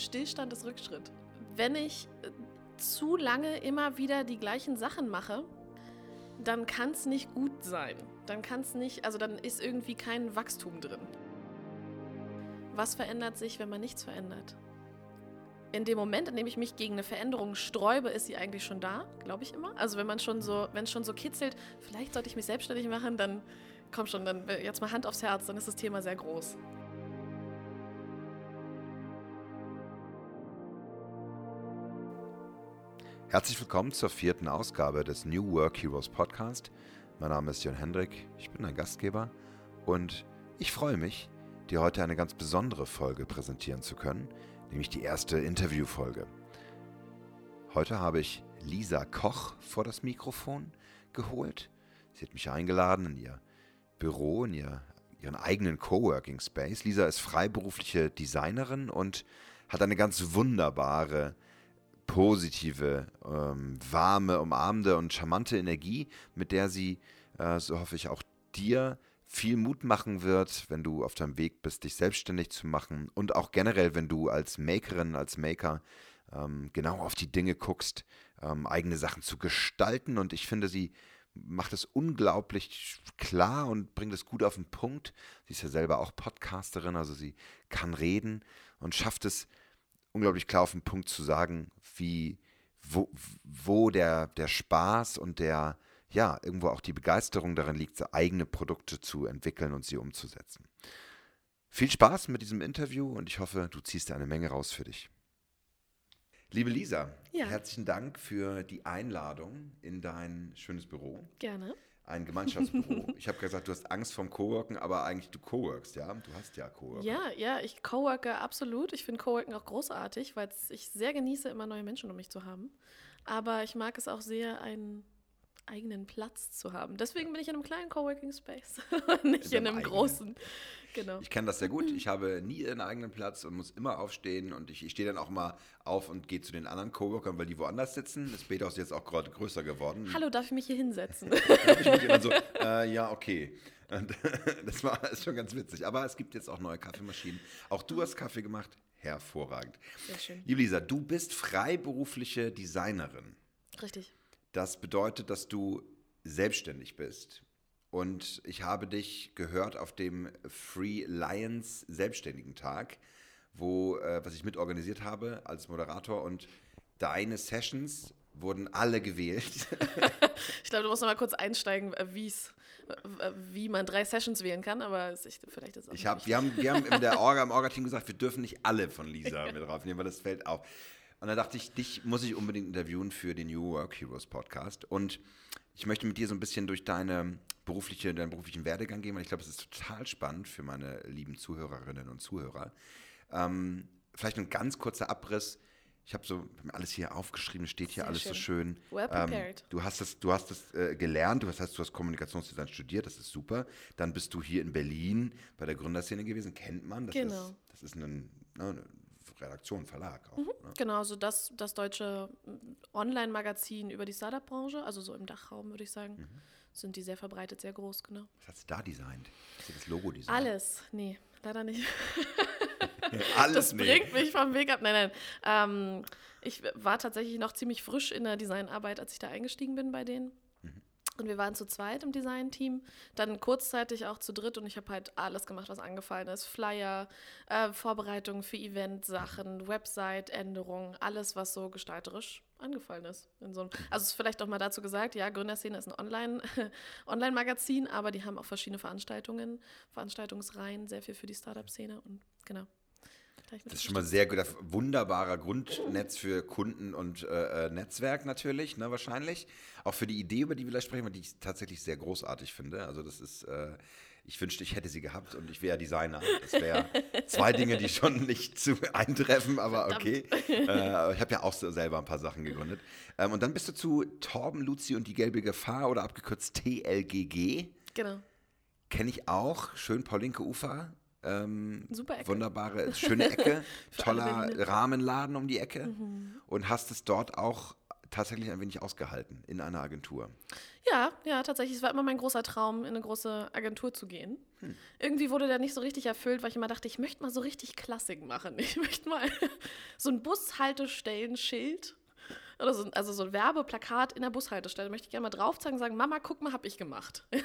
Stillstand ist Rückschritt. Wenn ich äh, zu lange immer wieder die gleichen Sachen mache, dann kann es nicht gut sein. Dann kann es nicht, also dann ist irgendwie kein Wachstum drin. Was verändert sich, wenn man nichts verändert? In dem Moment, in dem ich mich gegen eine Veränderung sträube, ist sie eigentlich schon da, glaube ich immer. Also wenn man schon so, wenn es schon so kitzelt, vielleicht sollte ich mich selbstständig machen, dann komm schon, dann jetzt mal Hand aufs Herz, dann ist das Thema sehr groß. Herzlich willkommen zur vierten Ausgabe des New Work Heroes Podcast. Mein Name ist Jon Hendrik, ich bin ein Gastgeber und ich freue mich, dir heute eine ganz besondere Folge präsentieren zu können, nämlich die erste Interviewfolge. Heute habe ich Lisa Koch vor das Mikrofon geholt. Sie hat mich eingeladen in ihr Büro, in ihr, ihren eigenen Coworking Space. Lisa ist freiberufliche Designerin und hat eine ganz wunderbare positive, ähm, warme, umarmende und charmante Energie, mit der sie, äh, so hoffe ich, auch dir viel Mut machen wird, wenn du auf deinem Weg bist, dich selbstständig zu machen und auch generell, wenn du als Makerin, als Maker ähm, genau auf die Dinge guckst, ähm, eigene Sachen zu gestalten. Und ich finde, sie macht es unglaublich klar und bringt es gut auf den Punkt. Sie ist ja selber auch Podcasterin, also sie kann reden und schafft es unglaublich klar auf den Punkt zu sagen, wie, wo, wo der, der Spaß und der, ja, irgendwo auch die Begeisterung darin liegt, eigene Produkte zu entwickeln und sie umzusetzen. Viel Spaß mit diesem Interview und ich hoffe, du ziehst eine Menge raus für dich. Liebe Lisa, ja. herzlichen Dank für die Einladung in dein schönes Büro. Gerne ein Gemeinschaftsbüro. ich habe gesagt, du hast Angst vom Coworken, aber eigentlich du coworkst, ja? Du hast ja Coworken. Ja, ja, ich coworke absolut. Ich finde Coworken auch großartig, weil ich sehr genieße, immer neue Menschen um mich zu haben. Aber ich mag es auch sehr, einen eigenen Platz zu haben. Deswegen bin ich in einem kleinen Coworking Space, nicht in, in einem eigenen. großen. Genau. Ich kenne das sehr gut. Ich habe nie einen eigenen Platz und muss immer aufstehen und ich, ich stehe dann auch mal auf und gehe zu den anderen Coworkern, weil die woanders sitzen. Das Beta ist jetzt auch gerade größer geworden. Hallo, darf ich mich hier hinsetzen? ich mich immer so, äh, ja, okay. Und das war ist schon ganz witzig. Aber es gibt jetzt auch neue Kaffeemaschinen. Auch du hast Kaffee gemacht. Hervorragend. Sehr schön. Liebe Lisa, du bist freiberufliche Designerin. Richtig. Das bedeutet, dass du selbstständig bist. Und ich habe dich gehört auf dem Free Lions Selbstständigen Tag, wo, äh, was ich mitorganisiert habe als Moderator. Und deine Sessions wurden alle gewählt. ich glaube, du musst noch mal kurz einsteigen, äh, wie's, äh, wie man drei Sessions wählen kann, aber ich, vielleicht ist es auch ich hab, wir, haben, wir haben in der Orga, im Orga-Team gesagt, wir dürfen nicht alle von Lisa mit draufnehmen, weil das fällt auf. Und da dachte ich, dich muss ich unbedingt interviewen für den New Work Heroes Podcast. Und ich möchte mit dir so ein bisschen durch deine berufliche, deinen beruflichen Werdegang gehen, weil ich glaube, es ist total spannend für meine lieben Zuhörerinnen und Zuhörer. Ähm, vielleicht ein ganz kurzer Abriss. Ich habe so alles hier aufgeschrieben, steht hier Sehr alles schön. so schön. Well ähm, prepared. Ähm, du hast das, du hast das äh, gelernt, du hast, du hast Kommunikationsdesign studiert, das ist super. Dann bist du hier in Berlin bei der Gründerszene gewesen, kennt man. Das genau. Ist, das ist ein, ne, Redaktion, Verlag auch. Mhm, ne? Genau, also das, das deutsche Online-Magazin über die Startup-Branche, also so im Dachraum würde ich sagen, mhm. sind die sehr verbreitet, sehr groß, genau. Was hast du da designt? Hast du das Logo designt? Alles, nee, leider nicht. Alles das nee. bringt mich vom Weg ab. Nein, nein. Ähm, ich war tatsächlich noch ziemlich frisch in der Designarbeit, als ich da eingestiegen bin bei denen. Und wir waren zu zweit im Design-Team, dann kurzzeitig auch zu dritt und ich habe halt alles gemacht, was angefallen ist. Flyer, äh, Vorbereitungen für Event-Sachen, Website-Änderungen, alles, was so gestalterisch angefallen ist. In so einem, also ist vielleicht auch mal dazu gesagt, ja, Gründerszene ist ein Online, Online-Magazin, aber die haben auch verschiedene Veranstaltungen, Veranstaltungsreihen, sehr viel für die Startup-Szene und genau. Das ist schon mal sehr guter, wunderbarer Grundnetz für Kunden und äh, äh, Netzwerk natürlich, ne, wahrscheinlich. Auch für die Idee, über die wir gleich sprechen, die ich tatsächlich sehr großartig finde. Also das ist, äh, ich wünschte, ich hätte sie gehabt und ich wäre Designer. Das wäre zwei Dinge, die schon nicht zu eintreffen, aber okay. Äh, ich habe ja auch selber ein paar Sachen gegründet. Ähm, und dann bist du zu Torben, Luzi und die gelbe Gefahr oder abgekürzt TLGG. Genau. Kenne ich auch. Schön Paulinke Ufer. Ähm, Super Ecke. Wunderbare, schöne Ecke, toller Rahmenladen um die Ecke. Mhm. Und hast es dort auch tatsächlich ein wenig ausgehalten in einer Agentur. Ja, ja, tatsächlich. Es war immer mein großer Traum, in eine große Agentur zu gehen. Hm. Irgendwie wurde der nicht so richtig erfüllt, weil ich immer dachte, ich möchte mal so richtig Klassik machen. Ich möchte mal so ein Bushaltestellenschild oder so, also so ein Werbeplakat in der Bushaltestelle. Möchte ich gerne mal drauf zeigen und sagen, Mama, guck mal, hab ich gemacht.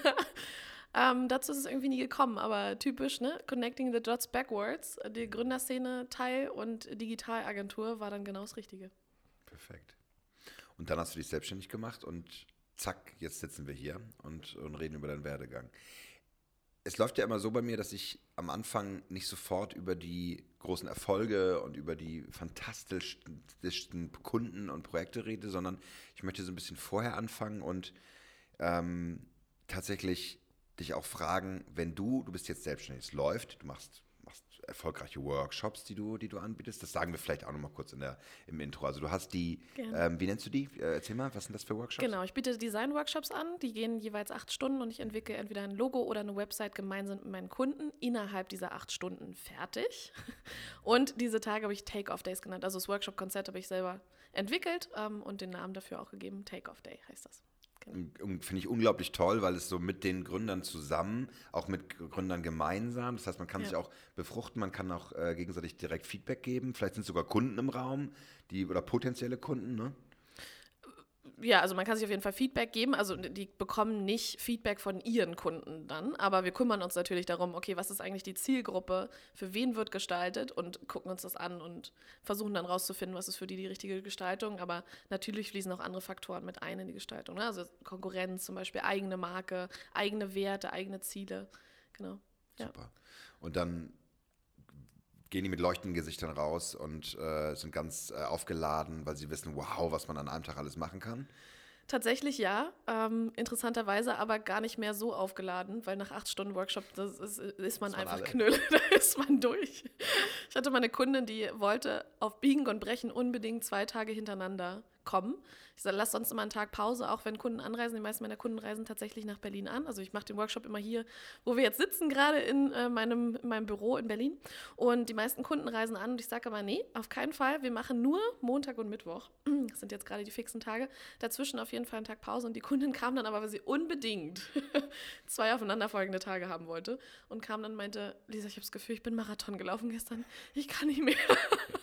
ähm, dazu ist es irgendwie nie gekommen, aber typisch, ne? Connecting the Dots Backwards, die Gründerszene Teil und Digitalagentur war dann genau das Richtige. Perfekt. Und dann hast du dich selbstständig gemacht und zack, jetzt sitzen wir hier und, und reden über deinen Werdegang. Es läuft ja immer so bei mir, dass ich am Anfang nicht sofort über die großen Erfolge und über die fantastischsten Kunden und Projekte rede, sondern ich möchte so ein bisschen vorher anfangen und ähm, tatsächlich dich auch fragen, wenn du, du bist jetzt selbstständig, es läuft, du machst erfolgreiche Workshops, die du, die du anbietest. Das sagen wir vielleicht auch noch mal kurz in der, im Intro. Also du hast die, ähm, wie nennst du die? Äh, erzähl mal, was sind das für Workshops? Genau, ich biete Design-Workshops an. Die gehen jeweils acht Stunden und ich entwickle entweder ein Logo oder eine Website gemeinsam mit meinen Kunden innerhalb dieser acht Stunden fertig. Und diese Tage habe ich Take-Off-Days genannt. Also das Workshop-Konzept habe ich selber entwickelt ähm, und den Namen dafür auch gegeben. Take-Off-Day heißt das. Finde ich unglaublich toll, weil es so mit den Gründern zusammen, auch mit Gründern gemeinsam, das heißt, man kann ja. sich auch befruchten, man kann auch äh, gegenseitig direkt Feedback geben. Vielleicht sind sogar Kunden im Raum, die oder potenzielle Kunden, ne? Ja, also man kann sich auf jeden Fall Feedback geben. Also die bekommen nicht Feedback von ihren Kunden dann, aber wir kümmern uns natürlich darum, okay, was ist eigentlich die Zielgruppe, für wen wird gestaltet und gucken uns das an und versuchen dann rauszufinden, was ist für die die richtige Gestaltung. Aber natürlich fließen auch andere Faktoren mit ein in die Gestaltung. Ne? Also Konkurrenz zum Beispiel, eigene Marke, eigene Werte, eigene Ziele. Genau. Super. Und dann gehen die mit leuchtenden Gesichtern raus und äh, sind ganz äh, aufgeladen, weil sie wissen, wow, was man an einem Tag alles machen kann? Tatsächlich ja, ähm, interessanterweise aber gar nicht mehr so aufgeladen, weil nach acht Stunden Workshop das ist, ist man einfach alle. Knülle, da ist man durch. Ich hatte meine Kundin, die wollte auf Biegen und Brechen unbedingt zwei Tage hintereinander kommen. Ich sage, lass sonst immer einen Tag Pause, auch wenn Kunden anreisen. Die meisten meiner Kunden reisen tatsächlich nach Berlin an. Also ich mache den Workshop immer hier, wo wir jetzt sitzen, gerade in, äh, meinem, in meinem Büro in Berlin. Und die meisten Kunden reisen an und ich sage aber, nee, auf keinen Fall. Wir machen nur Montag und Mittwoch. Das sind jetzt gerade die fixen Tage. Dazwischen auf jeden Fall einen Tag Pause. Und die Kundin kam dann aber, weil sie unbedingt zwei aufeinanderfolgende Tage haben wollte. Und kam dann und meinte, Lisa, ich habe das Gefühl, ich bin Marathon gelaufen gestern. Ich kann nicht mehr.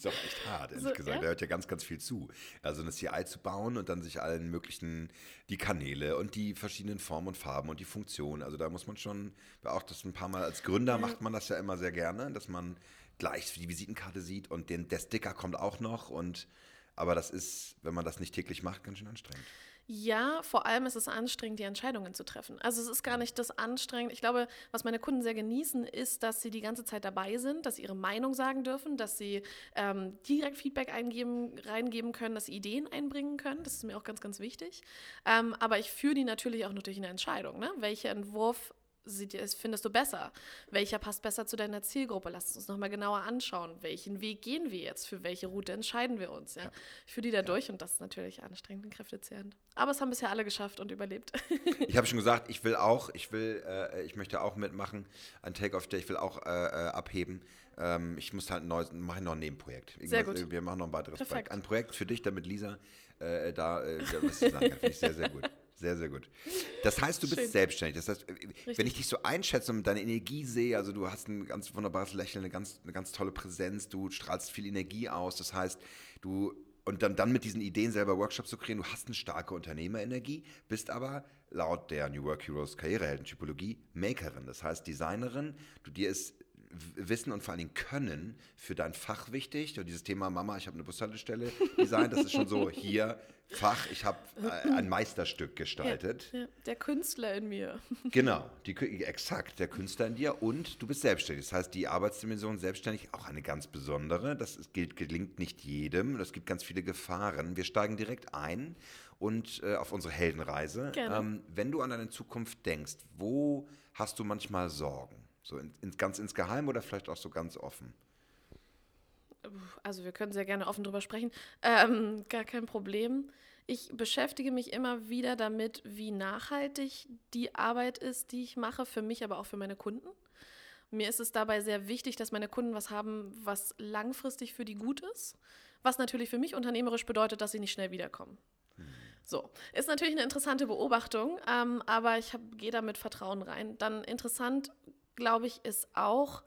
Ist auch echt hart, ehrlich so, gesagt. Ja? Da hört ja ganz, ganz viel zu. Also eine CI zu bauen und dann sich allen möglichen, die Kanäle und die verschiedenen Formen und Farben und die Funktionen. Also da muss man schon, auch das ein paar Mal als Gründer macht man das ja immer sehr gerne, dass man gleich die Visitenkarte sieht und den, der Sticker kommt auch noch und aber das ist, wenn man das nicht täglich macht, ganz schön anstrengend. Ja, vor allem ist es anstrengend, die Entscheidungen zu treffen. Also es ist gar nicht das anstrengend. Ich glaube, was meine Kunden sehr genießen, ist, dass sie die ganze Zeit dabei sind, dass sie ihre Meinung sagen dürfen, dass sie ähm, direkt Feedback eingeben, reingeben können, dass sie Ideen einbringen können. Das ist mir auch ganz, ganz wichtig. Ähm, aber ich führe die natürlich auch nur durch eine Entscheidung. Ne? Welcher Entwurf findest du besser? Welcher passt besser zu deiner Zielgruppe? Lass uns nochmal genauer anschauen. Welchen Weg gehen wir jetzt? Für welche Route entscheiden wir uns? Ja? Ich führe die da ja. durch und das ist natürlich anstrengend und kräftezehrend. Aber es haben bisher alle geschafft und überlebt. ich habe schon gesagt, ich will auch, ich will, äh, ich möchte auch mitmachen. Ein Take-Off, der ich will auch äh, äh, abheben. Ähm, ich muss halt ein neues, mache noch ein Nebenprojekt. Irgendwas, sehr gut. Wir machen noch ein weiteres Perfekt. Projekt. Ein Projekt für dich, damit Lisa äh, da, äh, was ich sagen kann. Finde ich sehr, sehr gut. Sehr, sehr gut. Das heißt, du bist Schön. selbstständig. Das heißt, Richtig. wenn ich dich so einschätze und deine Energie sehe, also du hast ein ganz wunderbares Lächeln, eine ganz, eine ganz tolle Präsenz, du strahlst viel Energie aus. Das heißt, du und dann, dann mit diesen Ideen selber Workshops zu kreieren, du hast eine starke Unternehmerenergie, bist aber laut der New Work Heroes Karrierehelden-Typologie Makerin, das heißt Designerin. Du dir ist Wissen und vor allen Dingen Können für dein Fach wichtig. Und dieses Thema Mama, ich habe eine Bushaltestelle designt, das ist schon so hier Fach, ich habe äh, ein Meisterstück gestaltet. Ja, ja, der Künstler in mir. Genau, die, exakt, der Künstler in dir und du bist selbstständig. Das heißt, die Arbeitsdimension selbstständig, auch eine ganz besondere. Das gilt, gelingt nicht jedem. Es gibt ganz viele Gefahren. Wir steigen direkt ein und äh, auf unsere Heldenreise. Ähm, wenn du an deine Zukunft denkst, wo hast du manchmal Sorgen? So in, in, ganz insgeheim oder vielleicht auch so ganz offen? Also wir können sehr gerne offen drüber sprechen. Ähm, gar kein Problem. Ich beschäftige mich immer wieder damit, wie nachhaltig die Arbeit ist, die ich mache, für mich, aber auch für meine Kunden. Mir ist es dabei sehr wichtig, dass meine Kunden was haben, was langfristig für die gut ist was natürlich für mich unternehmerisch bedeutet, dass sie nicht schnell wiederkommen. So, ist natürlich eine interessante Beobachtung, ähm, aber ich gehe da mit Vertrauen rein. Dann interessant, glaube ich, ist auch,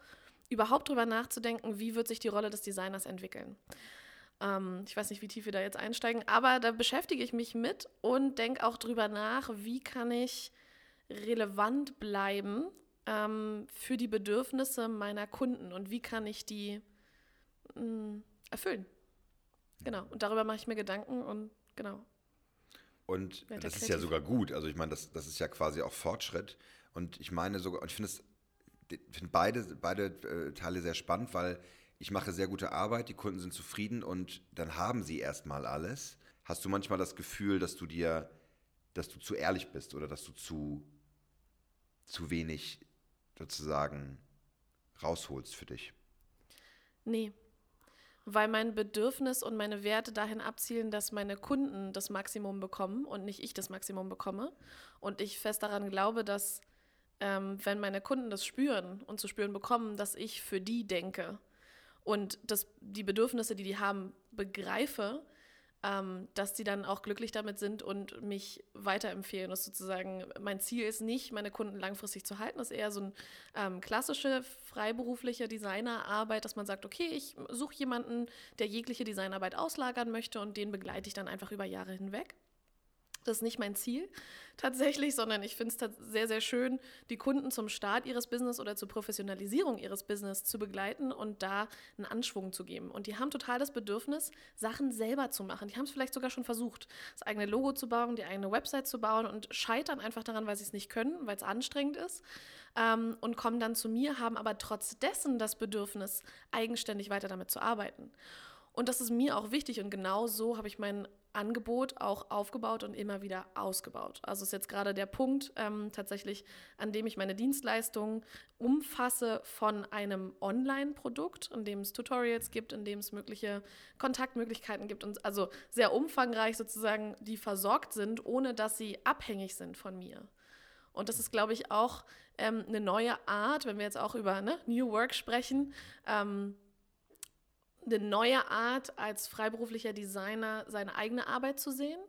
überhaupt darüber nachzudenken, wie wird sich die Rolle des Designers entwickeln. Ähm, ich weiß nicht, wie tief wir da jetzt einsteigen, aber da beschäftige ich mich mit und denke auch darüber nach, wie kann ich relevant bleiben ähm, für die Bedürfnisse meiner Kunden und wie kann ich die mh, mm, erfüllen. Genau, und darüber mache ich mir Gedanken und genau. Und das ist ja sogar gut. Also ich meine, das, das ist ja quasi auch Fortschritt. Und ich meine sogar, und ich finde es finde beide, beide äh, Teile sehr spannend, weil ich mache sehr gute Arbeit, die Kunden sind zufrieden und dann haben sie erstmal alles. Hast du manchmal das Gefühl, dass du dir, dass du zu ehrlich bist oder dass du zu, zu wenig sozusagen rausholst für dich? Nee. Weil mein Bedürfnis und meine Werte dahin abzielen, dass meine Kunden das Maximum bekommen und nicht ich das Maximum bekomme. Und ich fest daran glaube, dass ähm, wenn meine Kunden das spüren und zu spüren bekommen, dass ich für die denke und dass die Bedürfnisse, die die haben, begreife, ähm, dass die dann auch glücklich damit sind und mich weiterempfehlen. Das sozusagen, mein Ziel ist nicht, meine Kunden langfristig zu halten. Das ist eher so eine ähm, klassische freiberufliche Designerarbeit, dass man sagt, okay, ich suche jemanden, der jegliche Designarbeit auslagern möchte und den begleite ich dann einfach über Jahre hinweg. Das ist nicht mein Ziel tatsächlich, sondern ich finde es sehr, sehr schön, die Kunden zum Start ihres Business oder zur Professionalisierung ihres Business zu begleiten und da einen Anschwung zu geben. Und die haben total das Bedürfnis, Sachen selber zu machen. Die haben es vielleicht sogar schon versucht, das eigene Logo zu bauen, die eigene Website zu bauen und scheitern einfach daran, weil sie es nicht können, weil es anstrengend ist. Ähm, und kommen dann zu mir, haben aber trotz dessen das Bedürfnis, eigenständig weiter damit zu arbeiten. Und das ist mir auch wichtig und genau so habe ich mein Angebot auch aufgebaut und immer wieder ausgebaut. Also ist jetzt gerade der Punkt ähm, tatsächlich, an dem ich meine Dienstleistungen umfasse von einem Online-Produkt, in dem es Tutorials gibt, in dem es mögliche Kontaktmöglichkeiten gibt und also sehr umfangreich sozusagen, die versorgt sind, ohne dass sie abhängig sind von mir. Und das ist, glaube ich, auch ähm, eine neue Art, wenn wir jetzt auch über ne, New Work sprechen, ähm, eine neue Art, als freiberuflicher Designer seine eigene Arbeit zu sehen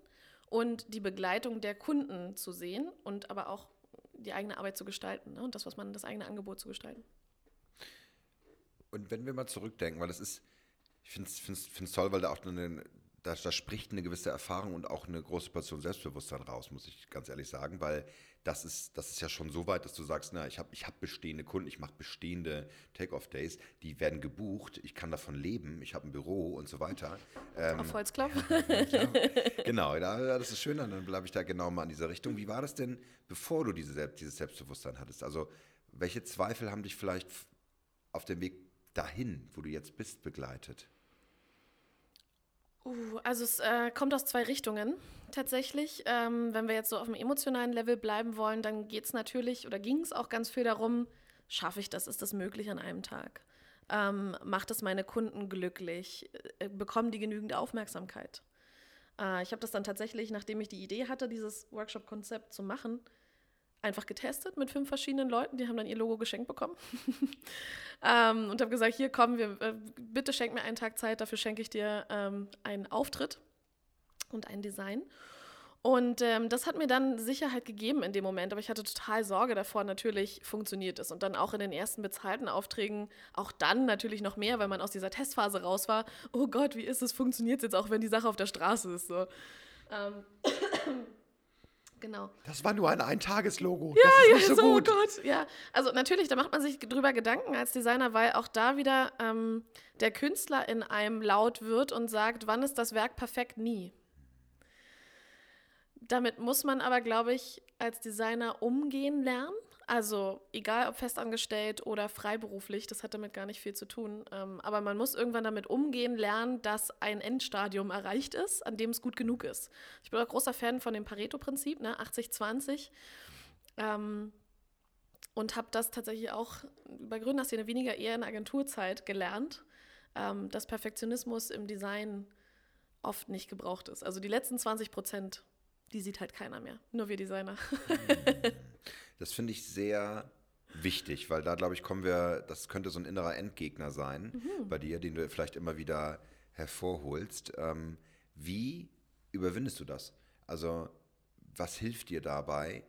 und die Begleitung der Kunden zu sehen und aber auch die eigene Arbeit zu gestalten ne? und das, was man, das eigene Angebot zu gestalten. Und wenn wir mal zurückdenken, weil das ist, ich finde es toll, weil da auch eine, da, da spricht eine gewisse Erfahrung und auch eine große Portion Selbstbewusstsein raus, muss ich ganz ehrlich sagen, weil das ist, das ist ja schon so weit, dass du sagst, na, ich habe ich hab bestehende Kunden, ich mache bestehende Take-Off-Days, die werden gebucht, ich kann davon leben, ich habe ein Büro und so weiter. Ähm, Auf Holzklopf. genau, das ist schön, dann bleibe ich da genau mal in dieser Richtung. Wie war das denn, bevor du diese, dieses Selbstbewusstsein hattest? Also, welche Zweifel haben dich vielleicht auf dem Weg dahin, wo du jetzt bist, begleitet? Uh, also es äh, kommt aus zwei Richtungen tatsächlich. Ähm, wenn wir jetzt so auf dem emotionalen Level bleiben wollen, dann geht es natürlich oder ging es auch ganz viel darum, schaffe ich das, ist das möglich an einem Tag? Ähm, macht es meine Kunden glücklich? Äh, bekommen die genügend Aufmerksamkeit? Äh, ich habe das dann tatsächlich, nachdem ich die Idee hatte, dieses Workshop-Konzept zu machen, einfach getestet mit fünf verschiedenen Leuten. Die haben dann ihr Logo geschenkt bekommen. ähm, und habe gesagt, hier komm, wir, äh, bitte schenk mir einen Tag Zeit, dafür schenke ich dir ähm, einen Auftritt und ein Design. Und ähm, das hat mir dann Sicherheit gegeben in dem Moment, aber ich hatte total Sorge davor, natürlich funktioniert es. Und dann auch in den ersten bezahlten Aufträgen, auch dann natürlich noch mehr, weil man aus dieser Testphase raus war. Oh Gott, wie ist es, funktioniert es jetzt auch, wenn die Sache auf der Straße ist? So. Ähm. Genau. Das war nur ein Eintageslogo. Ja, das ist ja, so, so oh gut. Gott. Ja, also natürlich, da macht man sich drüber Gedanken als Designer, weil auch da wieder ähm, der Künstler in einem laut wird und sagt, wann ist das Werk perfekt? Nie. Damit muss man aber, glaube ich, als Designer umgehen lernen. Also egal ob festangestellt oder freiberuflich, das hat damit gar nicht viel zu tun. Ähm, aber man muss irgendwann damit umgehen lernen, dass ein Endstadium erreicht ist, an dem es gut genug ist. Ich bin auch großer Fan von dem Pareto-Prinzip, ne? 80-20. Ähm, und habe das tatsächlich auch bei Gründerszene weniger eher in Agenturzeit gelernt, ähm, dass Perfektionismus im Design oft nicht gebraucht ist. Also die letzten 20 Prozent, die sieht halt keiner mehr, nur wir Designer. Das finde ich sehr wichtig, weil da, glaube ich, kommen wir, das könnte so ein innerer Endgegner sein mhm. bei dir, den du vielleicht immer wieder hervorholst. Ähm, wie überwindest du das? Also, was hilft dir dabei,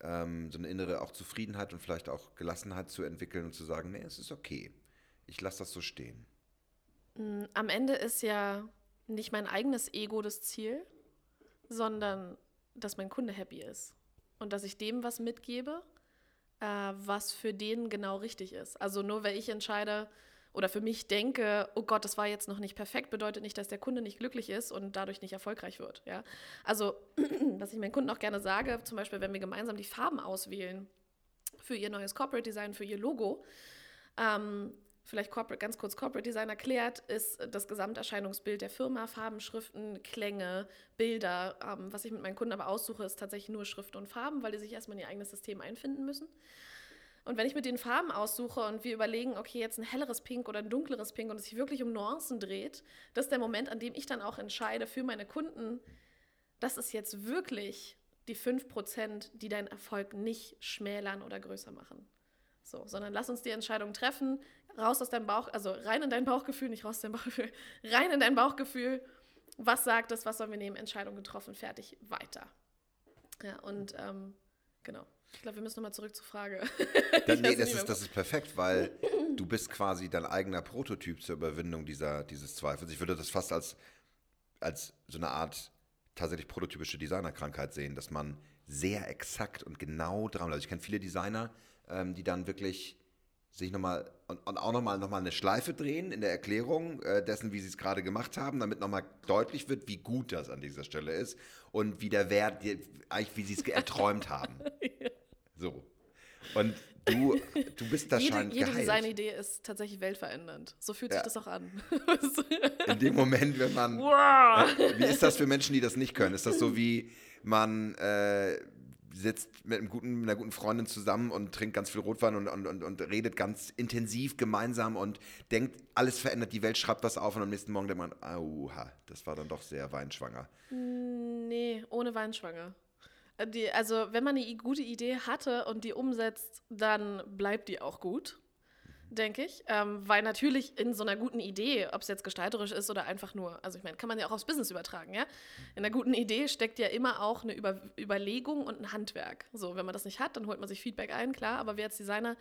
ähm, so eine innere auch Zufriedenheit und vielleicht auch Gelassenheit zu entwickeln und zu sagen, nee, es ist okay. Ich lasse das so stehen. Mm, am Ende ist ja nicht mein eigenes Ego das Ziel, sondern dass mein Kunde happy ist und dass ich dem was mitgebe, äh, was für den genau richtig ist. Also nur weil ich entscheide oder für mich denke, oh Gott, das war jetzt noch nicht perfekt, bedeutet nicht, dass der Kunde nicht glücklich ist und dadurch nicht erfolgreich wird. Ja? Also was ich meinen Kunden auch gerne sage, zum Beispiel, wenn wir gemeinsam die Farben auswählen für ihr neues Corporate Design, für ihr Logo, ähm, vielleicht corporate, ganz kurz Corporate Design erklärt, ist das Gesamterscheinungsbild der Firma, Farben, Schriften, Klänge, Bilder. Ähm, was ich mit meinen Kunden aber aussuche, ist tatsächlich nur Schrift und Farben, weil die sich erstmal in ihr eigenes System einfinden müssen. Und wenn ich mit den Farben aussuche und wir überlegen, okay, jetzt ein helleres Pink oder ein dunkleres Pink und es sich wirklich um Nuancen dreht, das ist der Moment, an dem ich dann auch entscheide für meine Kunden, das ist jetzt wirklich die 5%, die deinen Erfolg nicht schmälern oder größer machen. So, sondern lass uns die Entscheidung treffen, raus aus deinem Bauch, also rein in dein Bauchgefühl, nicht raus aus deinem Bauchgefühl, rein in dein Bauchgefühl. Was sagt es, was sollen wir nehmen? Entscheidung getroffen, fertig, weiter. Ja, und ähm, genau. Ich glaube, wir müssen nochmal zurück zur Frage. Dann, nee, das ist, das ist perfekt, weil du bist quasi dein eigener Prototyp zur Überwindung dieser, dieses Zweifels. Ich würde das fast als, als so eine Art tatsächlich prototypische Designerkrankheit sehen, dass man sehr exakt und genau dran. Also ich kenne viele Designer, ähm, die dann wirklich sich nochmal und, und auch nochmal noch mal eine Schleife drehen in der Erklärung äh, dessen, wie sie es gerade gemacht haben, damit nochmal deutlich wird, wie gut das an dieser Stelle ist und wie der Wert, die, eigentlich wie sie es erträumt haben. So. Und du, du bist da jede, schon Jede Designidee ist tatsächlich weltverändernd. So fühlt sich ja. das auch an. in dem Moment, wenn man. Wow. Wie ist das für Menschen, die das nicht können? Ist das so wie man äh, sitzt mit, einem guten, einer guten Freundin zusammen und trinkt ganz viel Rotwein und, und, und, und, redet ganz intensiv gemeinsam und denkt, alles verändert die Welt, schreibt was auf und am nächsten Morgen denkt man, auha, das war dann doch sehr weinschwanger. Nee, ohne weinschwanger. Äh, die, also, wenn man eine gute Idee hatte und die umsetzt, dann bleibt die auch gut denke ich. Ähm, weil natürlich in so einer guten Idee, ob es jetzt gestalterisch ist oder einfach nur, also ich meine, kann man ja auch aufs Business übertragen, ja. In einer guten Idee steckt ja immer auch eine Über Überlegung und ein Handwerk. So, wenn man das nicht hat, dann holt man sich Feedback ein, klar, aber wir als Designer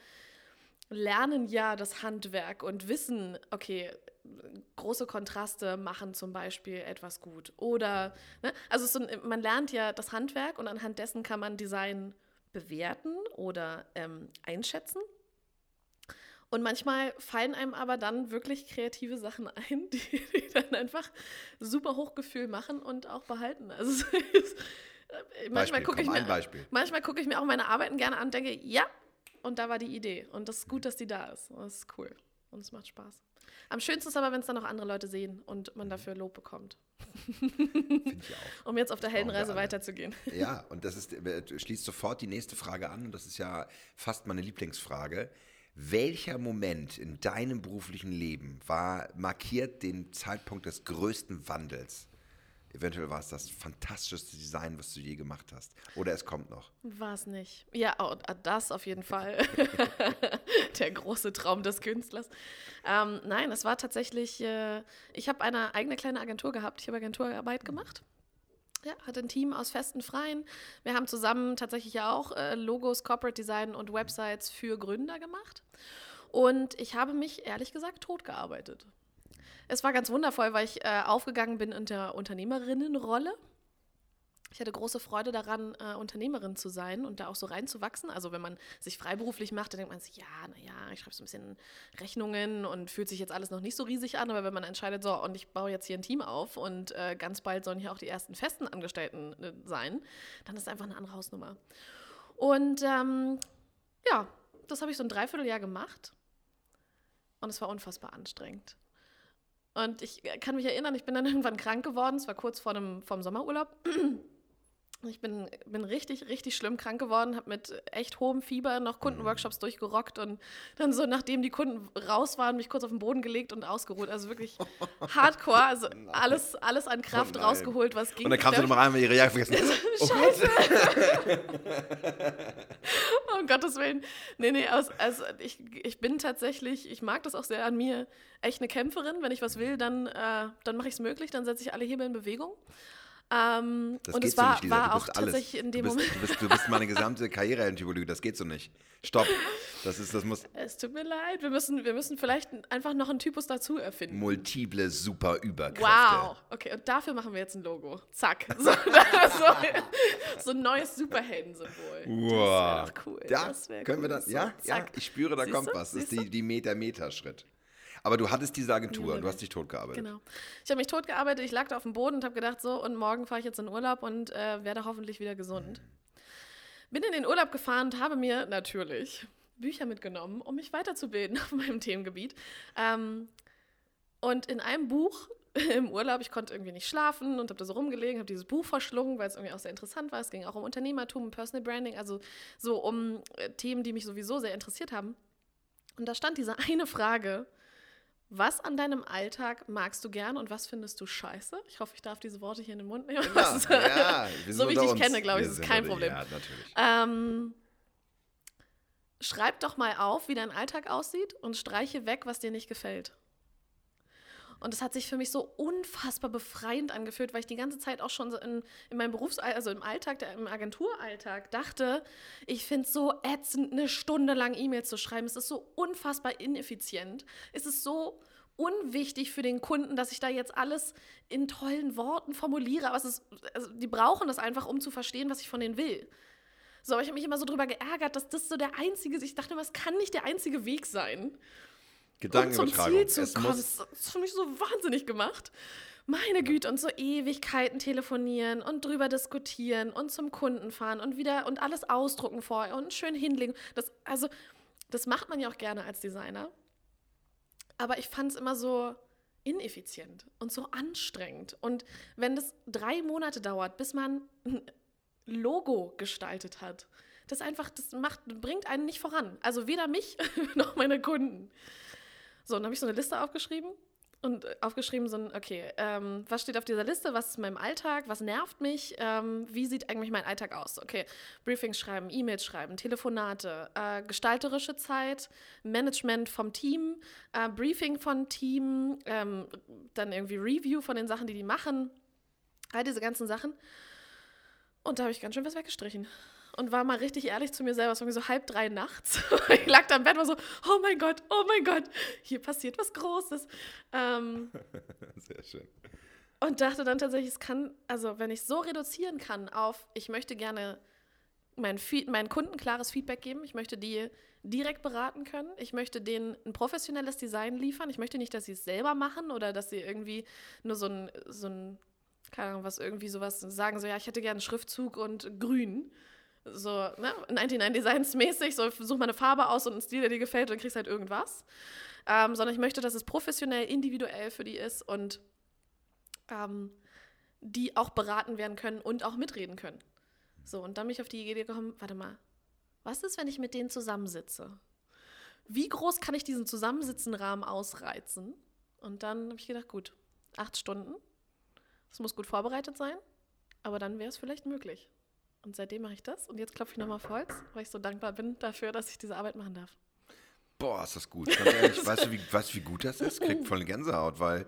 lernen ja das Handwerk und wissen, okay, große Kontraste machen zum Beispiel etwas gut. Oder, ne? also so, man lernt ja das Handwerk und anhand dessen kann man Design bewerten oder ähm, einschätzen. Und manchmal fallen einem aber dann wirklich kreative Sachen ein, die, die dann einfach super Hochgefühl machen und auch behalten. Also äh, manchmal gucke ich, mir, guck ich mir auch meine Arbeiten gerne an und denke, ja, und da war die Idee. Und das ist gut, dass die da ist. Das ist cool. Und es macht Spaß. Am schönsten ist aber, wenn es dann noch andere Leute sehen und man dafür Lob bekommt. Finde ich auch. Um jetzt auf der Heldenreise weiterzugehen. Ja, und das ist, äh, schließt sofort die nächste Frage an. Und das ist ja fast meine Lieblingsfrage. Welcher Moment in deinem beruflichen Leben war markiert den Zeitpunkt des größten Wandels? Eventuell war es das fantastischste Design, was du je gemacht hast. Oder es kommt noch. War es nicht. Ja, oh, das auf jeden Fall. Der große Traum des Künstlers. Ähm, nein, es war tatsächlich, äh, ich habe eine eigene kleine Agentur gehabt. Ich habe Agenturarbeit gemacht. Ja, hatte ein Team aus festen Freien. Wir haben zusammen tatsächlich ja auch äh, Logos, Corporate Design und Websites für Gründer gemacht. Und ich habe mich ehrlich gesagt totgearbeitet. Es war ganz wundervoll, weil ich äh, aufgegangen bin in der Unternehmerinnenrolle ich hatte große Freude daran, äh, Unternehmerin zu sein und da auch so reinzuwachsen. Also wenn man sich freiberuflich macht, dann denkt man sich, ja, naja, ich schreibe so ein bisschen Rechnungen und fühlt sich jetzt alles noch nicht so riesig an. Aber wenn man entscheidet, so, und ich baue jetzt hier ein Team auf und äh, ganz bald sollen hier auch die ersten festen Angestellten äh, sein, dann ist einfach eine andere Hausnummer. Und ähm, ja, das habe ich so ein Dreivierteljahr gemacht und es war unfassbar anstrengend. Und ich äh, kann mich erinnern, ich bin dann irgendwann krank geworden. Es war kurz vor dem vom Sommerurlaub. Ich bin, bin richtig, richtig schlimm krank geworden, habe mit echt hohem Fieber noch Kundenworkshops durchgerockt und dann so, nachdem die Kunden raus waren, mich kurz auf den Boden gelegt und ausgeruht. Also wirklich hardcore, also alles, alles an Kraft oh rausgeholt, was ging. Und dann kam sie nochmal rein, weil ihre Jacke vergessen. oh Scheiße! um Gottes Willen. Nee, nee, aus, also ich, ich bin tatsächlich, ich mag das auch sehr an mir, echt eine Kämpferin. Wenn ich was will, dann, äh, dann mache ich es möglich, dann setze ich alle Hebel in Bewegung. Ähm, Das und geht es so war, nicht, Lisa. war du auch bist alles. tatsächlich in dem du, bist, Moment. du, bist, du bist meine gesamte Karriere in Typologie. Das geht so nicht. Stopp. Das ist, das muss Es tut mir leid, wir müssen, wir müssen vielleicht einfach noch einen Typus dazu erfinden. multiple super Überkräfte. Wow, okay, und dafür machen wir jetzt ein Logo. Zack. So, so, so ein neues Superheldensymbol. Wow. Das wäre doch cool. Ja, das können wir cool. das? So, Ja, ja, zack. ich spüre, da Siehst kommt du? was. Das ist Siehst die, die Meter-Meter-Schritt. Aber du hattest diese Agentur und du hast dich totgearbeitet. Genau. Ich habe mich totgearbeitet, ich lag da auf dem Boden und habe gedacht, so, und morgen fahre ich jetzt in Urlaub und äh, werde hoffentlich wieder gesund. Bin in den Urlaub gefahren und habe mir natürlich Bücher mitgenommen, um mich weiterzubilden auf meinem Themengebiet. Ähm, und in einem Buch im Urlaub, ich konnte irgendwie nicht schlafen und habe da so rumgelegen, habe dieses Buch verschlungen, weil es irgendwie auch sehr interessant war. Es ging auch um Unternehmertum, um Personal Branding, also so um äh, Themen, die mich sowieso sehr interessiert haben. Und da stand diese eine Frage, was an deinem Alltag magst du gern und was findest du scheiße? Ich hoffe, ich darf diese Worte hier in den Mund nehmen. Ja, Was- ja, sind So wie ich dich kenne, glaube ich, ist kein unter- Problem. Ja, natürlich. Ähm, schreib doch mal auf, wie dein Alltag aussieht und streiche weg, was dir nicht gefällt. Und es hat sich für mich so unfassbar befreiend angefühlt, weil ich die ganze Zeit auch schon in, in meinem Berufs-, also im Alltag, im Agenturalltag dachte, ich finde es so ätzend, eine Stunde lang E-Mails zu schreiben. Es ist so unfassbar ineffizient. Es ist so unwichtig für den Kunden, dass ich da jetzt alles in tollen Worten formuliere. Aber es ist, also die brauchen das einfach, um zu verstehen, was ich von denen will. So, aber ich habe mich immer so drüber geärgert, dass das so der einzige, ich dachte immer, es kann nicht der einzige Weg sein, um zum Gedankenübertragung. Ziel zu es kommen. Das ist für mich so wahnsinnig gemacht. Meine Güte, und so Ewigkeiten telefonieren und drüber diskutieren und zum Kunden fahren und wieder und alles ausdrucken vorher und schön hinlegen. Das, also, das macht man ja auch gerne als Designer. Aber ich fand es immer so ineffizient und so anstrengend. Und wenn das drei Monate dauert, bis man ein Logo gestaltet hat, das einfach, das macht, bringt einen nicht voran. Also weder mich noch meine Kunden. So, dann habe ich so eine Liste aufgeschrieben und äh, aufgeschrieben, so ein, okay, ähm, was steht auf dieser Liste, was ist in meinem Alltag, was nervt mich, ähm, wie sieht eigentlich mein Alltag aus? Okay, Briefings schreiben, E-Mails schreiben, Telefonate, äh, gestalterische Zeit, Management vom Team, äh, Briefing von Team, ähm, dann irgendwie Review von den Sachen, die die machen, all diese ganzen Sachen. Und da habe ich ganz schön was weggestrichen und war mal richtig ehrlich zu mir selber. Es war so halb drei nachts. ich lag da im Bett und war so, oh mein Gott, oh mein Gott, hier passiert was Großes. Ähm, sehr schön. und dachte dann tatsächlich, es kann, also wenn ich so reduzieren kann auf, ich möchte gerne meinen, Feed, meinen Kunden klares Feedback geben, ich möchte die direkt beraten können, ich möchte denen ein professionelles Design liefern, ich möchte nicht, dass sie es selber machen oder dass sie irgendwie nur so ein, so ein keine Ahnung, was irgendwie sowas sagen, so ja, ich hätte gerne einen Schriftzug und grün. So, ne, 99 Designs mäßig, so such mal eine Farbe aus und einen Stil, der dir gefällt und kriegst halt irgendwas. Ähm, sondern ich möchte, dass es professionell, individuell für die ist und ähm, die auch beraten werden können und auch mitreden können. So, und dann bin ich auf die Idee gekommen, warte mal, was ist, wenn ich mit denen zusammensitze? Wie groß kann ich diesen Zusammensitzenrahmen ausreizen? Und dann habe ich gedacht, gut, acht Stunden. Es muss gut vorbereitet sein, aber dann wäre es vielleicht möglich. Und seitdem mache ich das. Und jetzt klopfe ich nochmal auf Holz, weil ich so dankbar bin dafür, dass ich diese Arbeit machen darf. Boah, ist das gut. Ganz ehrlich, weißt, du, wie, weißt wie gut das ist? Kriegt voll eine Gänsehaut, weil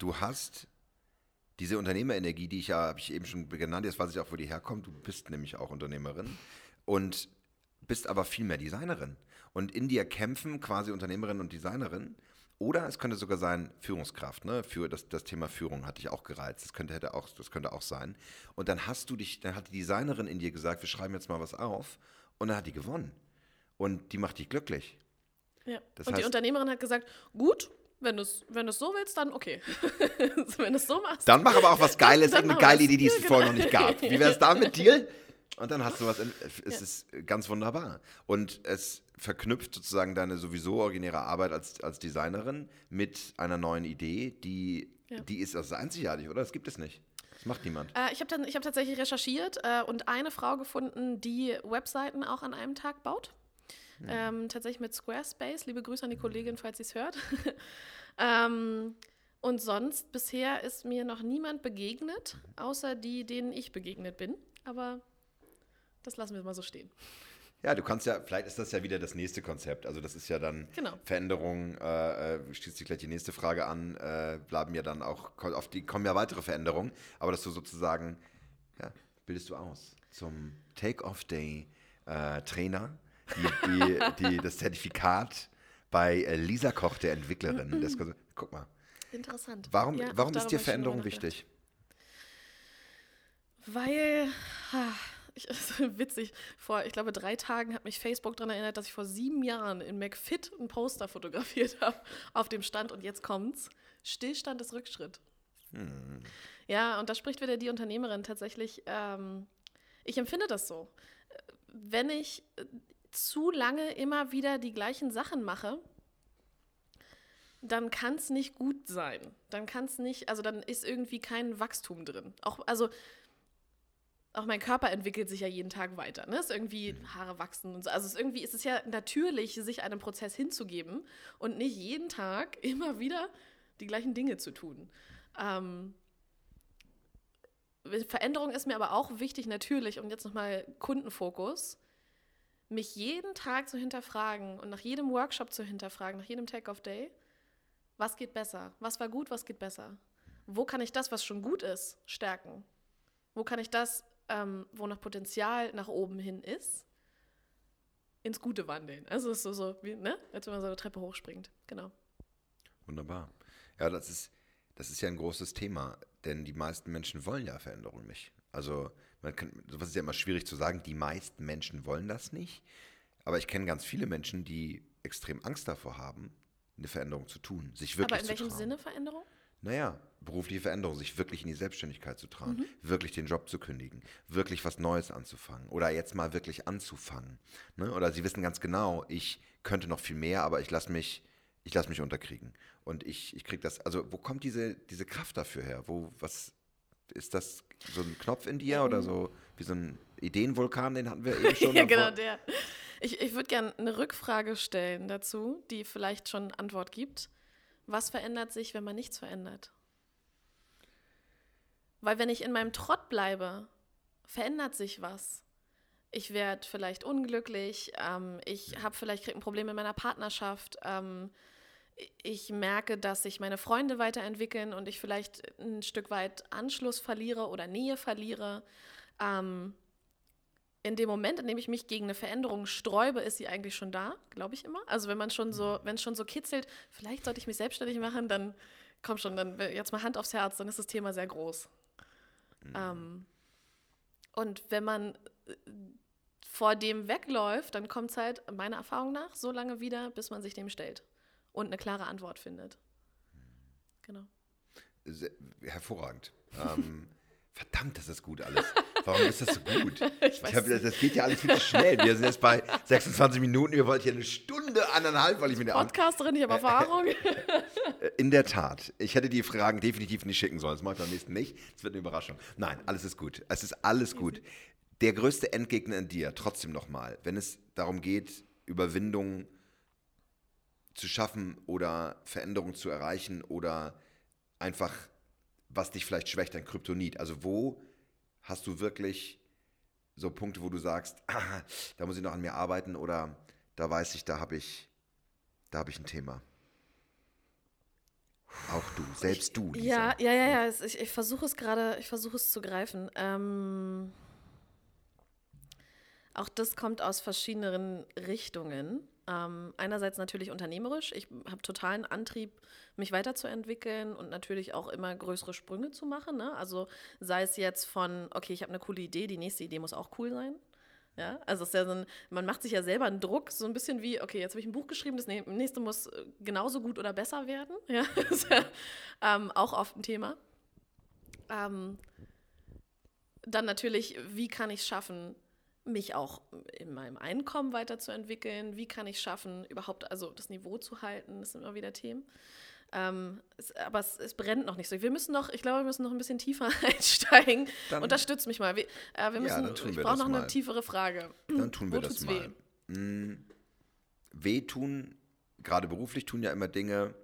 du hast diese Unternehmerenergie, die ich ja, habe ich eben schon genannt, jetzt weiß ich auch, wo die herkommt. Du bist nämlich auch Unternehmerin und bist aber viel mehr Designerin. Und in dir kämpfen quasi Unternehmerin und Designerin. Oder es könnte sogar sein Führungskraft, ne? Für das, das Thema Führung hatte ich auch gereizt. Das könnte, hätte auch, das könnte auch sein. Und dann hast du dich, dann hat die Designerin in dir gesagt, wir schreiben jetzt mal was auf. Und dann hat die gewonnen. Und die macht dich glücklich. Ja. Das und die heißt- Unternehmerin hat gesagt, gut, wenn du es wenn du's so willst, dann okay. wenn du es so machst. Dann mach aber auch was Geiles, irgendeine geile. Idee, die es vorher noch genau. nicht gab. Wie wäre es da mit dir? Und dann hast du was, in, es ist ganz wunderbar. Und es verknüpft sozusagen deine sowieso originäre Arbeit als, als Designerin mit einer neuen Idee, die, Ja. die ist also einzigartig, oder? Das gibt es nicht. Das macht niemand. Äh, ich habe hab tatsächlich recherchiert äh, und eine Frau gefunden, die Webseiten auch an einem Tag baut. Ähm, tatsächlich mit Squarespace. Liebe Grüße an die Kollegin, falls sie es hört. ähm, und sonst bisher ist mir noch niemand begegnet, außer die, denen ich begegnet bin. Aber das lassen wir mal so stehen. Ja, du kannst ja, vielleicht ist das ja wieder das nächste Konzept. Also das ist ja dann Genau. Veränderung, äh, äh, schließt sich gleich die nächste Frage an, äh, bleiben ja dann auch, auf die kommen ja weitere Veränderungen, aber dass du sozusagen, ja, bildest du aus zum Take-Off-Day-Trainer, die, die, die, das Zertifikat bei äh, Lisa Koch, der Entwicklerin. des Guck mal, Interessant. warum, Ja, warum ist dir Veränderung wichtig? Weil, ich, ist witzig, vor, ich glaube, drei Tagen hat mich Facebook daran erinnert, dass ich vor sieben Jahren in McFit ein Poster fotografiert habe auf dem Stand und jetzt kommt's. Stillstand ist Rückschritt. Ja, und da spricht wieder die Unternehmerin tatsächlich. Ähm, ich empfinde das so. Wenn ich äh, zu lange immer wieder die gleichen Sachen mache, dann kann es nicht gut sein. Dann kann es nicht, also dann ist irgendwie kein Wachstum drin. Auch, also auch mein Körper entwickelt sich ja jeden Tag weiter. Ne? Ist irgendwie Haare wachsen und so. Also es ist irgendwie ist es ja natürlich, sich einem Prozess hinzugeben und nicht jeden Tag immer wieder die gleichen Dinge zu tun. Ähm, Veränderung ist mir aber auch wichtig, natürlich, und jetzt nochmal Kundenfokus, mich jeden Tag zu hinterfragen und nach jedem Workshop zu hinterfragen, nach jedem Take-Off-Day, was geht besser? Was war gut, was geht besser? Wo kann ich das, was schon gut ist, stärken? Wo kann ich das, ähm, wo noch Potenzial nach oben hin ist, ins Gute wandeln? Also es ist so, so wie, ne? als wenn man so eine Treppe hochspringt. Genau. Wunderbar. Ja, das ist, das ist ja ein großes Thema, denn die meisten Menschen wollen ja Veränderung nicht. Also, man kann, sowas ist ja immer schwierig zu sagen, die meisten Menschen wollen das nicht. Aber ich kenne ganz viele Menschen, die extrem Angst davor haben, eine Veränderung zu tun, sich wirklich Aber in zu welchem. Sinne Veränderung? Naja, berufliche Veränderung, sich wirklich in die Selbstständigkeit zu trauen, Mhm. wirklich den Job zu kündigen, wirklich was Neues anzufangen oder jetzt mal wirklich anzufangen. Ne? Oder sie wissen ganz genau, ich könnte noch viel mehr, aber ich lasse mich, ich lasse mich unterkriegen. Und ich, ich kriege das, also wo kommt diese, diese Kraft dafür her? Wo, was, ist das so ein Knopf in dir oder so wie so ein Ideenvulkan, den hatten wir eben schon. ja, genau, der. Ich, ich würde gerne eine Rückfrage stellen dazu, die vielleicht schon Antwort gibt. Was verändert sich, wenn man nichts verändert? Weil wenn ich in meinem Trott bleibe, verändert sich was. Ich werde vielleicht unglücklich, ähm, ich habe vielleicht krieg ein Problem in meiner Partnerschaft, ähm, ich merke, dass sich meine Freunde weiterentwickeln und ich vielleicht ein Stück weit Anschluss verliere oder Nähe verliere. Ähm, in dem Moment, in dem ich mich gegen eine Veränderung sträube, ist sie eigentlich schon da, glaube ich immer. Also wenn man schon so, wenn es schon so kitzelt, vielleicht sollte ich mich selbstständig machen, dann komm schon, dann jetzt mal Hand aufs Herz, dann ist das Thema sehr groß. Ähm, und wenn man äh, vor dem wegläuft, dann kommt es halt, meiner Erfahrung nach, so lange wieder, bis man sich dem stellt und eine klare Antwort findet. Genau. Sehr, hervorragend. Ähm, verdammt, das ist gut alles. Warum ist das so gut? Ich Ich hab, das, das geht ja alles viel zu schnell. Wir sind jetzt bei 26 Minuten. Wir wollten hier eine Stunde, anderthalb, weil ich mir eine Podcasterin, ich habe Erfahrung. In der Tat. Ich hätte die Fragen definitiv nicht schicken sollen. Das mache ich beim nächsten nicht. Es wird eine Überraschung. Nein, alles ist gut. Es ist alles gut. Der größte Endgegner in dir, trotzdem nochmal, wenn es darum geht, Überwindung zu schaffen oder Veränderung zu erreichen oder einfach, was dich vielleicht schwächt, ein Kryptonit. Also wo hast du wirklich so Punkte, wo du sagst, ah, da muss ich noch an mir arbeiten oder da weiß ich, da habe ich, da habe ich ein Thema. Auch du, selbst du, Lisa. Ja, ja, ja, ja. Ich, ich versuche es gerade, ich versuche es zu greifen. Ähm, auch das kommt aus verschiedenen Richtungen. Ähm, einerseits natürlich unternehmerisch. Ich habe totalen Antrieb, mich weiterzuentwickeln und natürlich auch immer größere Sprünge zu machen. Ne? Also sei es jetzt von, okay, ich habe eine coole Idee, die nächste Idee muss auch cool sein. Ja, also ja so ein, man macht sich ja selber einen Druck, so ein bisschen wie, okay, jetzt habe ich ein Buch geschrieben, das nä- nächste muss äh, genauso gut oder besser werden. Ja, ist ja ähm, auch oft ein Thema. Ähm, dann natürlich, wie kann ich es schaffen, mich auch in meinem Einkommen weiterzuentwickeln? Wie kann ich es schaffen, überhaupt also das Niveau zu halten? Das sind immer wieder Themen. Ähm, es, aber es, es brennt noch nicht so. Wir müssen noch, ich glaube, wir müssen noch ein bisschen tiefer einsteigen. Dann- Unterstützt mich mal. Wir, äh, wir müssen, tun ich brauche noch eine mal. tiefere Frage. Dann tun wir Wo das mal. Mm, Wehtun, gerade beruflich tun ja immer Dinge,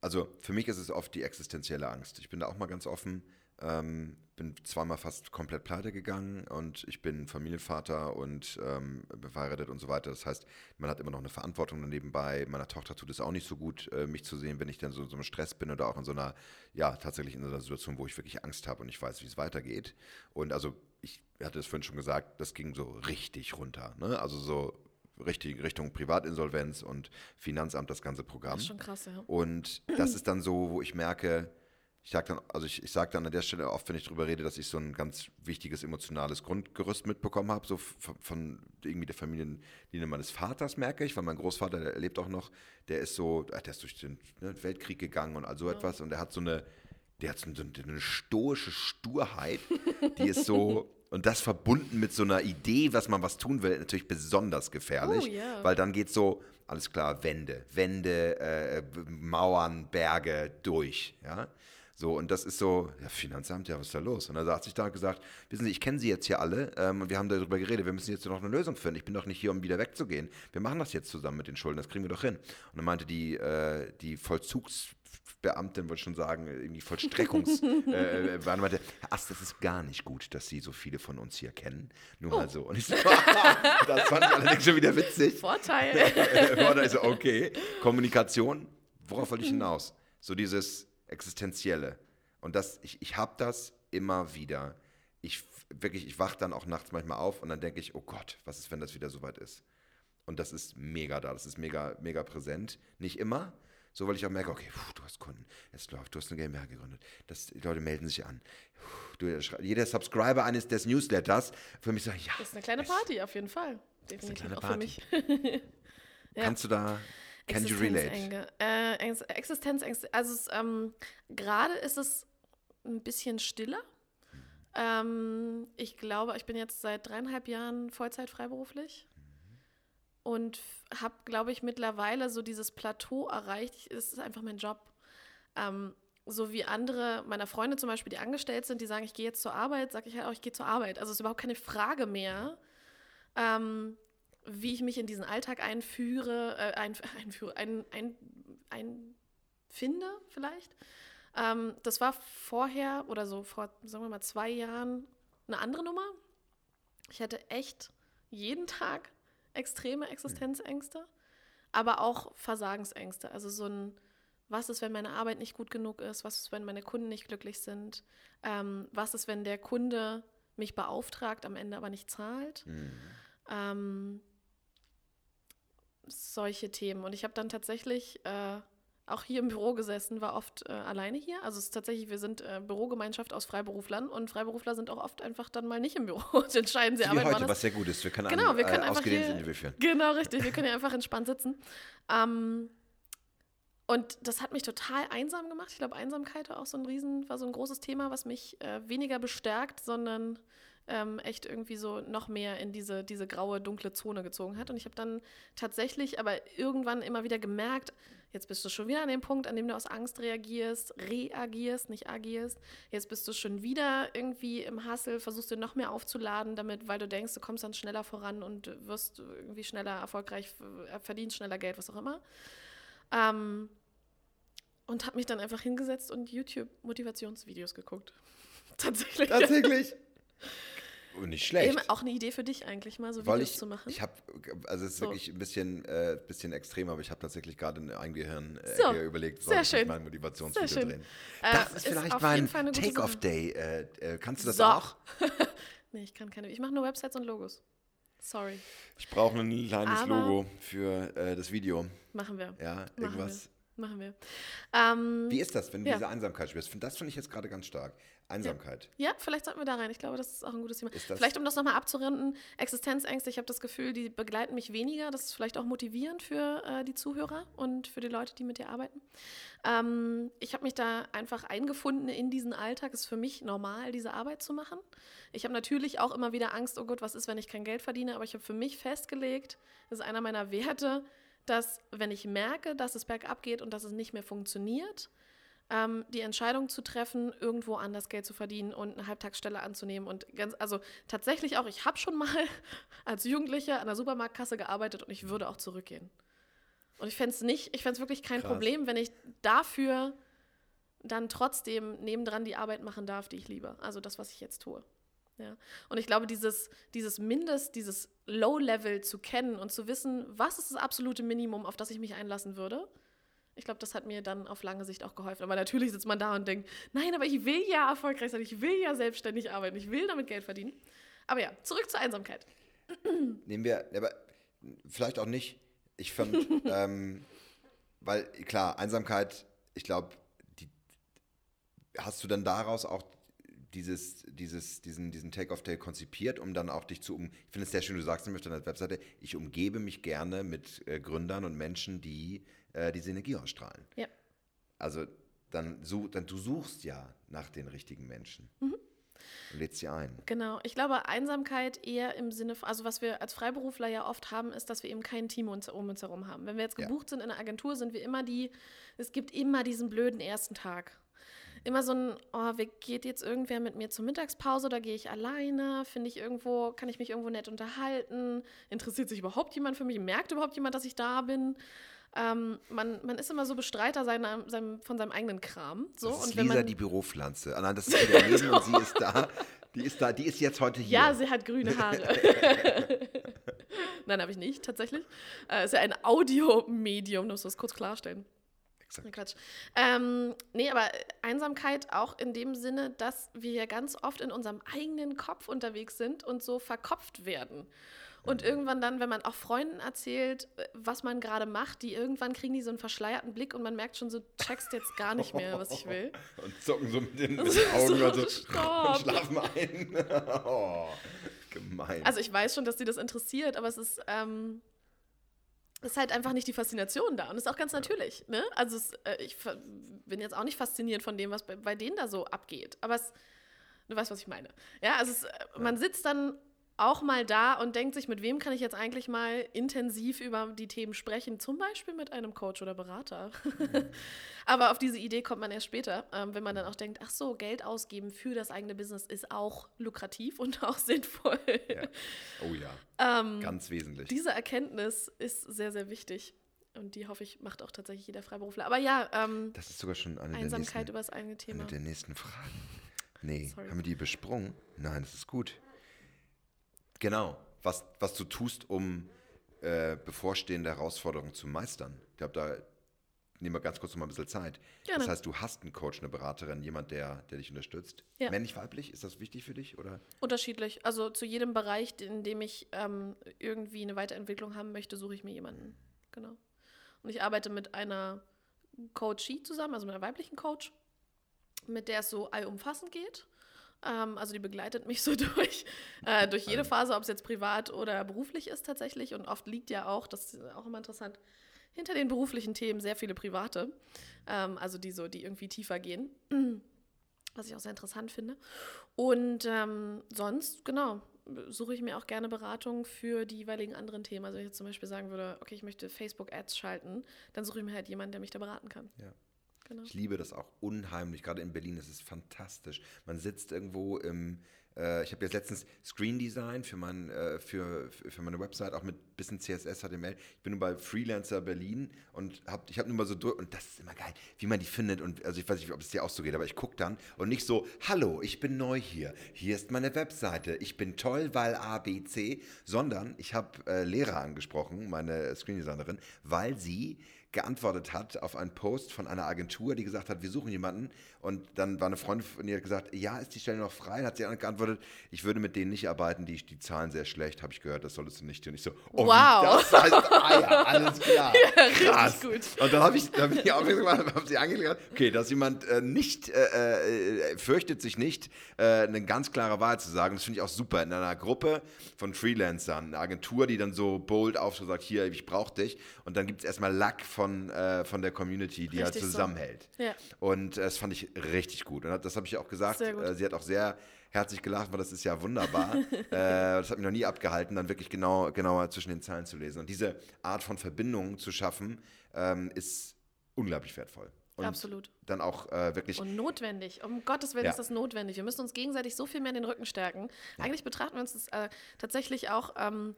also für mich ist es oft die existenzielle Angst. Ich bin da auch mal ganz offen. Ähm, bin zweimal fast komplett pleite gegangen und ich bin Familienvater und ähm, verheiratet und so weiter. Das heißt, man hat immer noch eine Verantwortung nebenbei. Meiner Tochter tut es auch nicht so gut, äh, mich zu sehen, wenn ich dann so in so einem Stress bin oder auch in so einer, ja, tatsächlich in so einer Situation, wo ich wirklich Angst habe und ich weiß, wie es weitergeht. Und also, ich hatte es vorhin schon gesagt, das ging so richtig runter. Ne? Also so richtig Richtung Privatinsolvenz und Finanzamt, das ganze Programm. Das ist schon krass, ja. Und das ist dann so, wo ich merke, ich sage dann, also ich, ich sage dann an der Stelle oft, wenn ich darüber rede, dass ich so ein ganz wichtiges emotionales Grundgerüst mitbekommen habe, so von, von, irgendwie der Familienlinie meines Vaters merke ich, weil mein Großvater, der lebt auch noch, der ist so, der ist durch den ne, Weltkrieg gegangen und all so ja. etwas und der hat so eine, der hat so eine, eine stoische Sturheit, die ist so, und das verbunden mit so einer Idee, was man was tun will, natürlich besonders gefährlich, oh, yeah. weil dann geht so, alles klar, Wände, Wände, äh, Mauern, Berge durch, ja. So, und das ist so, ja, Finanzamt, ja, was ist da los? Und er hat sich da gesagt, wissen Sie, ich kenne Sie jetzt hier alle ähm, und wir haben darüber geredet, wir müssen jetzt noch eine Lösung finden. Ich bin doch nicht hier, um wieder wegzugehen. Wir machen das jetzt zusammen mit den Schulden, das kriegen wir doch hin. Und dann meinte die, äh, die Vollzugsbeamtin, wollte schon sagen, irgendwie Vollstreckungs, äh, äh meinte, Herr Ast, das ist gar nicht gut, dass Sie so viele von uns hier kennen. Nur oh. mal so. Und ich so, das fand ich allerdings schon wieder witzig. Vorteil. Vorteil so, okay, Kommunikation, worauf wollte ich hinaus? So dieses, Existenzielle. Und das, ich, ich habe das immer wieder. Ich wirklich, ich wache dann auch nachts manchmal auf und dann denke ich, oh Gott, was ist, wenn das wieder soweit ist? Und das ist mega da, das ist mega, mega präsent. Nicht immer, so weil ich auch merke, okay, puh, du hast Kunden, es läuft, du hast eine GmbH gegründet, das, die Leute melden sich an. Du, jeder Subscriber eines des Newsletters für mich sagt, ja. Das ist eine kleine Party, auf jeden Fall. Definitiv auch für mich. ja. Kannst du da Can you relate? Äh, Existenzängste. Also ähm, gerade ist es ein bisschen stiller. Ähm, ich glaube, ich bin jetzt seit dreieinhalb Jahren Vollzeit freiberuflich und habe, glaube ich, mittlerweile so dieses Plateau erreicht. Es ist einfach mein Job. Ähm, so wie andere meiner Freunde zum Beispiel, die angestellt sind, die sagen, ich gehe jetzt zur Arbeit, sage ich halt auch, ich gehe zur Arbeit. Also es ist überhaupt keine Frage mehr. Ähm, wie ich mich in diesen Alltag einführe, äh, ein, einführe, ein, ein, einfinde vielleicht. Ähm, das war vorher oder so vor, sagen wir mal, zwei Jahren eine andere Nummer. Ich hatte echt jeden Tag extreme Existenzängste, aber auch Versagensängste. Also so ein, was ist, wenn meine Arbeit nicht gut genug ist? Was ist, wenn meine Kunden nicht glücklich sind? Ähm, was ist, wenn der Kunde mich beauftragt, am Ende aber nicht zahlt? Mhm. Ähm, solche Themen. Und ich habe dann tatsächlich äh, auch hier im Büro gesessen, war oft äh, alleine hier. Also es ist tatsächlich, wir sind äh, Bürogemeinschaft aus Freiberuflern und Freiberufler sind auch oft einfach dann mal nicht im Büro und entscheiden sie Wie heute, was sehr gut ist. Wir können genau, ein wir können äh, ausgedehntes Interview führen. Genau, richtig. Wir können ja einfach entspannt sitzen. Ähm, und das hat mich total einsam gemacht. Ich glaube, Einsamkeit war auch so ein Riesen, war so ein großes Thema, was mich äh, weniger bestärkt, sondern ähm, echt irgendwie so noch mehr in diese, diese graue, dunkle Zone gezogen hat. Und ich habe dann tatsächlich aber irgendwann immer wieder gemerkt, jetzt bist du schon wieder an dem Punkt, an dem du aus Angst reagierst, reagierst, nicht agierst. Jetzt bist du schon wieder irgendwie im Hassel, versuchst du noch mehr aufzuladen, damit, weil du denkst, du kommst dann schneller voran und wirst irgendwie schneller erfolgreich, äh, verdienst schneller Geld, was auch immer. Ähm, und habe mich dann einfach hingesetzt und YouTube-Motivationsvideos geguckt. Tatsächlich. Tatsächlich. Nicht schlecht. Eben auch eine Idee für dich eigentlich mal, so Weil Videos ich, zu machen. Ich habe, also es ist so. wirklich ein bisschen, äh, bisschen extrem, aber ich habe tatsächlich gerade in einem Gehirn äh, so. überlegt, soll ich mein Motivationsvideo drehen. Äh, das ist vielleicht mein Take-Off-Day. Äh, äh, kannst du das so. auch? nee, ich kann keine. Ich mache nur Websites und Logos. Sorry. Ich brauche ein kleines aber Logo für äh, das Video. Machen wir. Ja, machen irgendwas. Wir. Machen wir. Ähm, Wie ist das, wenn du ja. diese Einsamkeit spürst? Das finde ich jetzt gerade ganz stark. Einsamkeit. Ja. ja, vielleicht sollten wir da rein. Ich glaube, das ist auch ein gutes Thema. Vielleicht, um das nochmal abzurunden, Existenzängste, ich habe das Gefühl, die begleiten mich weniger. Das ist vielleicht auch motivierend für äh, die Zuhörer und für die Leute, die mit dir arbeiten. Ähm, ich habe mich da einfach eingefunden in diesen Alltag. Es ist für mich normal, diese Arbeit zu machen. Ich habe natürlich auch immer wieder Angst, oh Gott, was ist, wenn ich kein Geld verdiene? Aber ich habe für mich festgelegt, das ist einer meiner Werte, dass wenn ich merke, dass es bergab geht und dass es nicht mehr funktioniert, ähm, die Entscheidung zu treffen, irgendwo anders Geld zu verdienen und eine Halbtagsstelle anzunehmen. Und ganz, also tatsächlich auch, ich habe schon mal als Jugendlicher an der Supermarktkasse gearbeitet und ich würde auch zurückgehen. Und ich fände es nicht, ich fände es wirklich kein Krass. Problem, wenn ich dafür dann trotzdem nebendran die Arbeit machen darf, die ich liebe. Also das, was ich jetzt tue. Ja. Und ich glaube, dieses, dieses Mindest, dieses Low-Level zu kennen und zu wissen, was ist das absolute Minimum, auf das ich mich einlassen würde, ich glaube, das hat mir dann auf lange Sicht auch geholfen. Aber natürlich sitzt man da und denkt, nein, aber ich will ja erfolgreich sein, ich will ja selbstständig arbeiten, ich will damit Geld verdienen. Aber ja, zurück zur Einsamkeit. Nehmen wir, aber vielleicht auch nicht. Ich fand, ähm, weil klar, Einsamkeit, ich glaube, hast du dann daraus auch dieses, dieses, diesen, diesen Take-off-Day konzipiert, um dann auch dich zu um. Ich finde es sehr schön, du sagst nämlich auf deiner Webseite, ich umgebe mich gerne mit äh, Gründern und Menschen, die äh, diese Energie ausstrahlen. Ja. Also dann, such, dann du suchst ja nach den richtigen Menschen. Mhm. Und lädst sie ein. Genau. Ich glaube, Einsamkeit eher im Sinne von, also was wir als Freiberufler ja oft haben, ist, dass wir eben kein Team um uns herum haben. Wenn wir jetzt gebucht ja. sind in einer Agentur, sind wir immer die, es gibt immer diesen blöden ersten Tag immer so ein, oh, geht jetzt irgendwer mit mir zur Mittagspause oder gehe ich alleine? Finde ich irgendwo, kann ich mich irgendwo nett unterhalten? Interessiert sich überhaupt jemand für mich? Merkt überhaupt jemand, dass ich da bin? Ähm, man, man ist immer so Bestreiter seiner, seinem, von seinem eigenen Kram. So. Das ist und wenn Lisa, man, die Büropflanze. Ah, nein, das ist wieder Leben und sie ist da. Die ist da, die ist jetzt heute hier. Ja, sie hat grüne Haare. Nein, habe ich nicht, tatsächlich. Äh, ist ja ein Audiomedium, muss das kurz klarstellen. Exakt. Quatsch. Ähm, nee, aber Einsamkeit auch in dem Sinne, dass wir ja ganz oft in unserem eigenen Kopf unterwegs sind und so verkopft werden. Und irgendwann dann, wenn man auch Freunden erzählt, was man gerade macht, die irgendwann kriegen die so einen verschleierten Blick und man merkt schon so, checkst jetzt gar nicht mehr, was ich will. Und zucken so mit den, mit den Augen so, also, und schlafen ein. oh, gemein. Also ich weiß schon, dass die das interessiert, aber es ist, ähm, ist halt einfach nicht die Faszination da. Und ist auch ganz natürlich. Ne? Also es, äh, ich bin jetzt auch nicht fasziniert von dem, was bei, bei denen da so abgeht. Aber es, du weißt, was ich meine. Ja, also es, äh, man sitzt dann auch mal da und denkt sich, mit wem kann ich jetzt eigentlich mal intensiv über die Themen sprechen, zum Beispiel mit einem Coach oder Berater. Mhm. Aber auf diese Idee kommt man erst später, ähm, wenn man dann auch denkt, ach so, Geld ausgeben für das eigene Business ist auch lukrativ und auch sinnvoll. Ja. Oh ja, ähm, ganz wesentlich. Diese Erkenntnis ist sehr, sehr wichtig. Und die hoffe ich, macht auch tatsächlich jeder Freiberufler. Aber ja, ähm, das ist sogar schon eine Einsamkeit der nächsten, über das eigene Thema. Eine der nächsten Fragen. Nee, Sorry. haben wir die besprungen? Nein, das ist gut. Genau, was, was du tust, um äh, bevorstehende Herausforderungen zu meistern. Ich glaube, da nehmen wir ganz kurz noch mal ein bisschen Zeit. Gerne. Das heißt, du hast einen Coach, eine Beraterin, jemand, der, der dich unterstützt. Ja. Männlich, weiblich, ist das wichtig für dich? Oder? Unterschiedlich. Also zu jedem Bereich, in dem ich ähm, irgendwie eine Weiterentwicklung haben möchte, suche ich mir jemanden. Genau. Und ich arbeite mit einer Coachie zusammen, also mit einer weiblichen Coach, mit der es so allumfassend geht. Ähm, also die begleitet mich so durch, äh, durch jede Phase, ob es jetzt privat oder beruflich ist tatsächlich. Und oft liegt ja auch, das ist auch immer interessant, hinter den beruflichen Themen sehr viele private. Ähm, also die so, die irgendwie tiefer gehen. Was ich auch sehr interessant finde. Und ähm, sonst, genau, suche ich mir auch gerne Beratung für die jeweiligen anderen Themen. Also wenn ich jetzt zum Beispiel sagen würde, okay, ich möchte Facebook-Ads schalten, dann suche ich mir halt jemanden, der mich da beraten kann. Ja. Genau. Ich liebe das auch unheimlich. Gerade in Berlin ist es fantastisch. Man sitzt irgendwo im, äh, ich habe jetzt letztens Screen Design für, mein, äh, für, für meine Website, auch mit bisschen CSS, HTML. Ich bin nur bei Freelancer Berlin und hab, ich habe nur mal so durch, und das ist immer geil, wie man die findet. Und also ich weiß nicht, ob es dir auch so geht, aber ich gucke dann und nicht so, hallo, ich bin neu hier. Hier ist meine Webseite. Ich bin toll, weil A, B, C, sondern ich habe äh, Lehrer angesprochen, meine Screen Designerin, weil sie geantwortet hat auf einen Post von einer Agentur, die gesagt hat, wir suchen jemanden. Und dann war eine Freundin von ihr, gesagt, ja, ist die Stelle noch frei? Dann hat sie geantwortet, ich würde mit denen nicht arbeiten, die, die zahlen sehr schlecht, habe ich gehört, das solltest du nicht. Und ich so, oh, wow. das heißt, ah ja, alles klar. ja, Krass. gut. Und dann habe ich, hab ich aufmerksam gemacht, habe sie angelegt, okay, dass jemand äh, nicht, äh, äh, fürchtet sich nicht, äh, eine ganz klare Wahrheit zu sagen. Das finde ich auch super. In einer Gruppe von Freelancern, eine Agentur, die dann so bold auf so sagt, hier, ich brauche dich. Und dann gibt es erstmal Lack von, äh, von der Community, die halt richtig halt zusammenhält. So. Ja. Und äh, das fand ich richtig gut. Und das habe ich auch gesagt. sie hat auch sehr herzlich gelacht, weil das ist ja wunderbar. äh, das hat mich noch nie abgehalten, dann wirklich genau, genauer zwischen den Zeilen zu lesen. Und diese Art von Verbindung zu schaffen, ähm, ist unglaublich wertvoll. Und Absolut. Dann auch äh, wirklich. Und notwendig. Um Gottes Willen ja. ist das notwendig. Wir müssen uns gegenseitig so viel mehr in den Rücken stärken. Ja. Eigentlich betrachten wir uns das äh, tatsächlich auch. Ähm,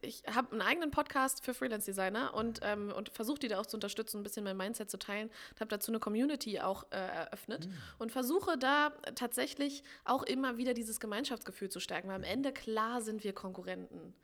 ich habe einen eigenen Podcast für Freelance Designer und, ähm, und versuche die da auch zu unterstützen, ein bisschen mein Mindset zu teilen. Und habe dazu eine Community auch äh, eröffnet mhm. und versuche da tatsächlich auch immer wieder dieses Gemeinschaftsgefühl zu stärken, weil am Ende klar sind wir Konkurrenten.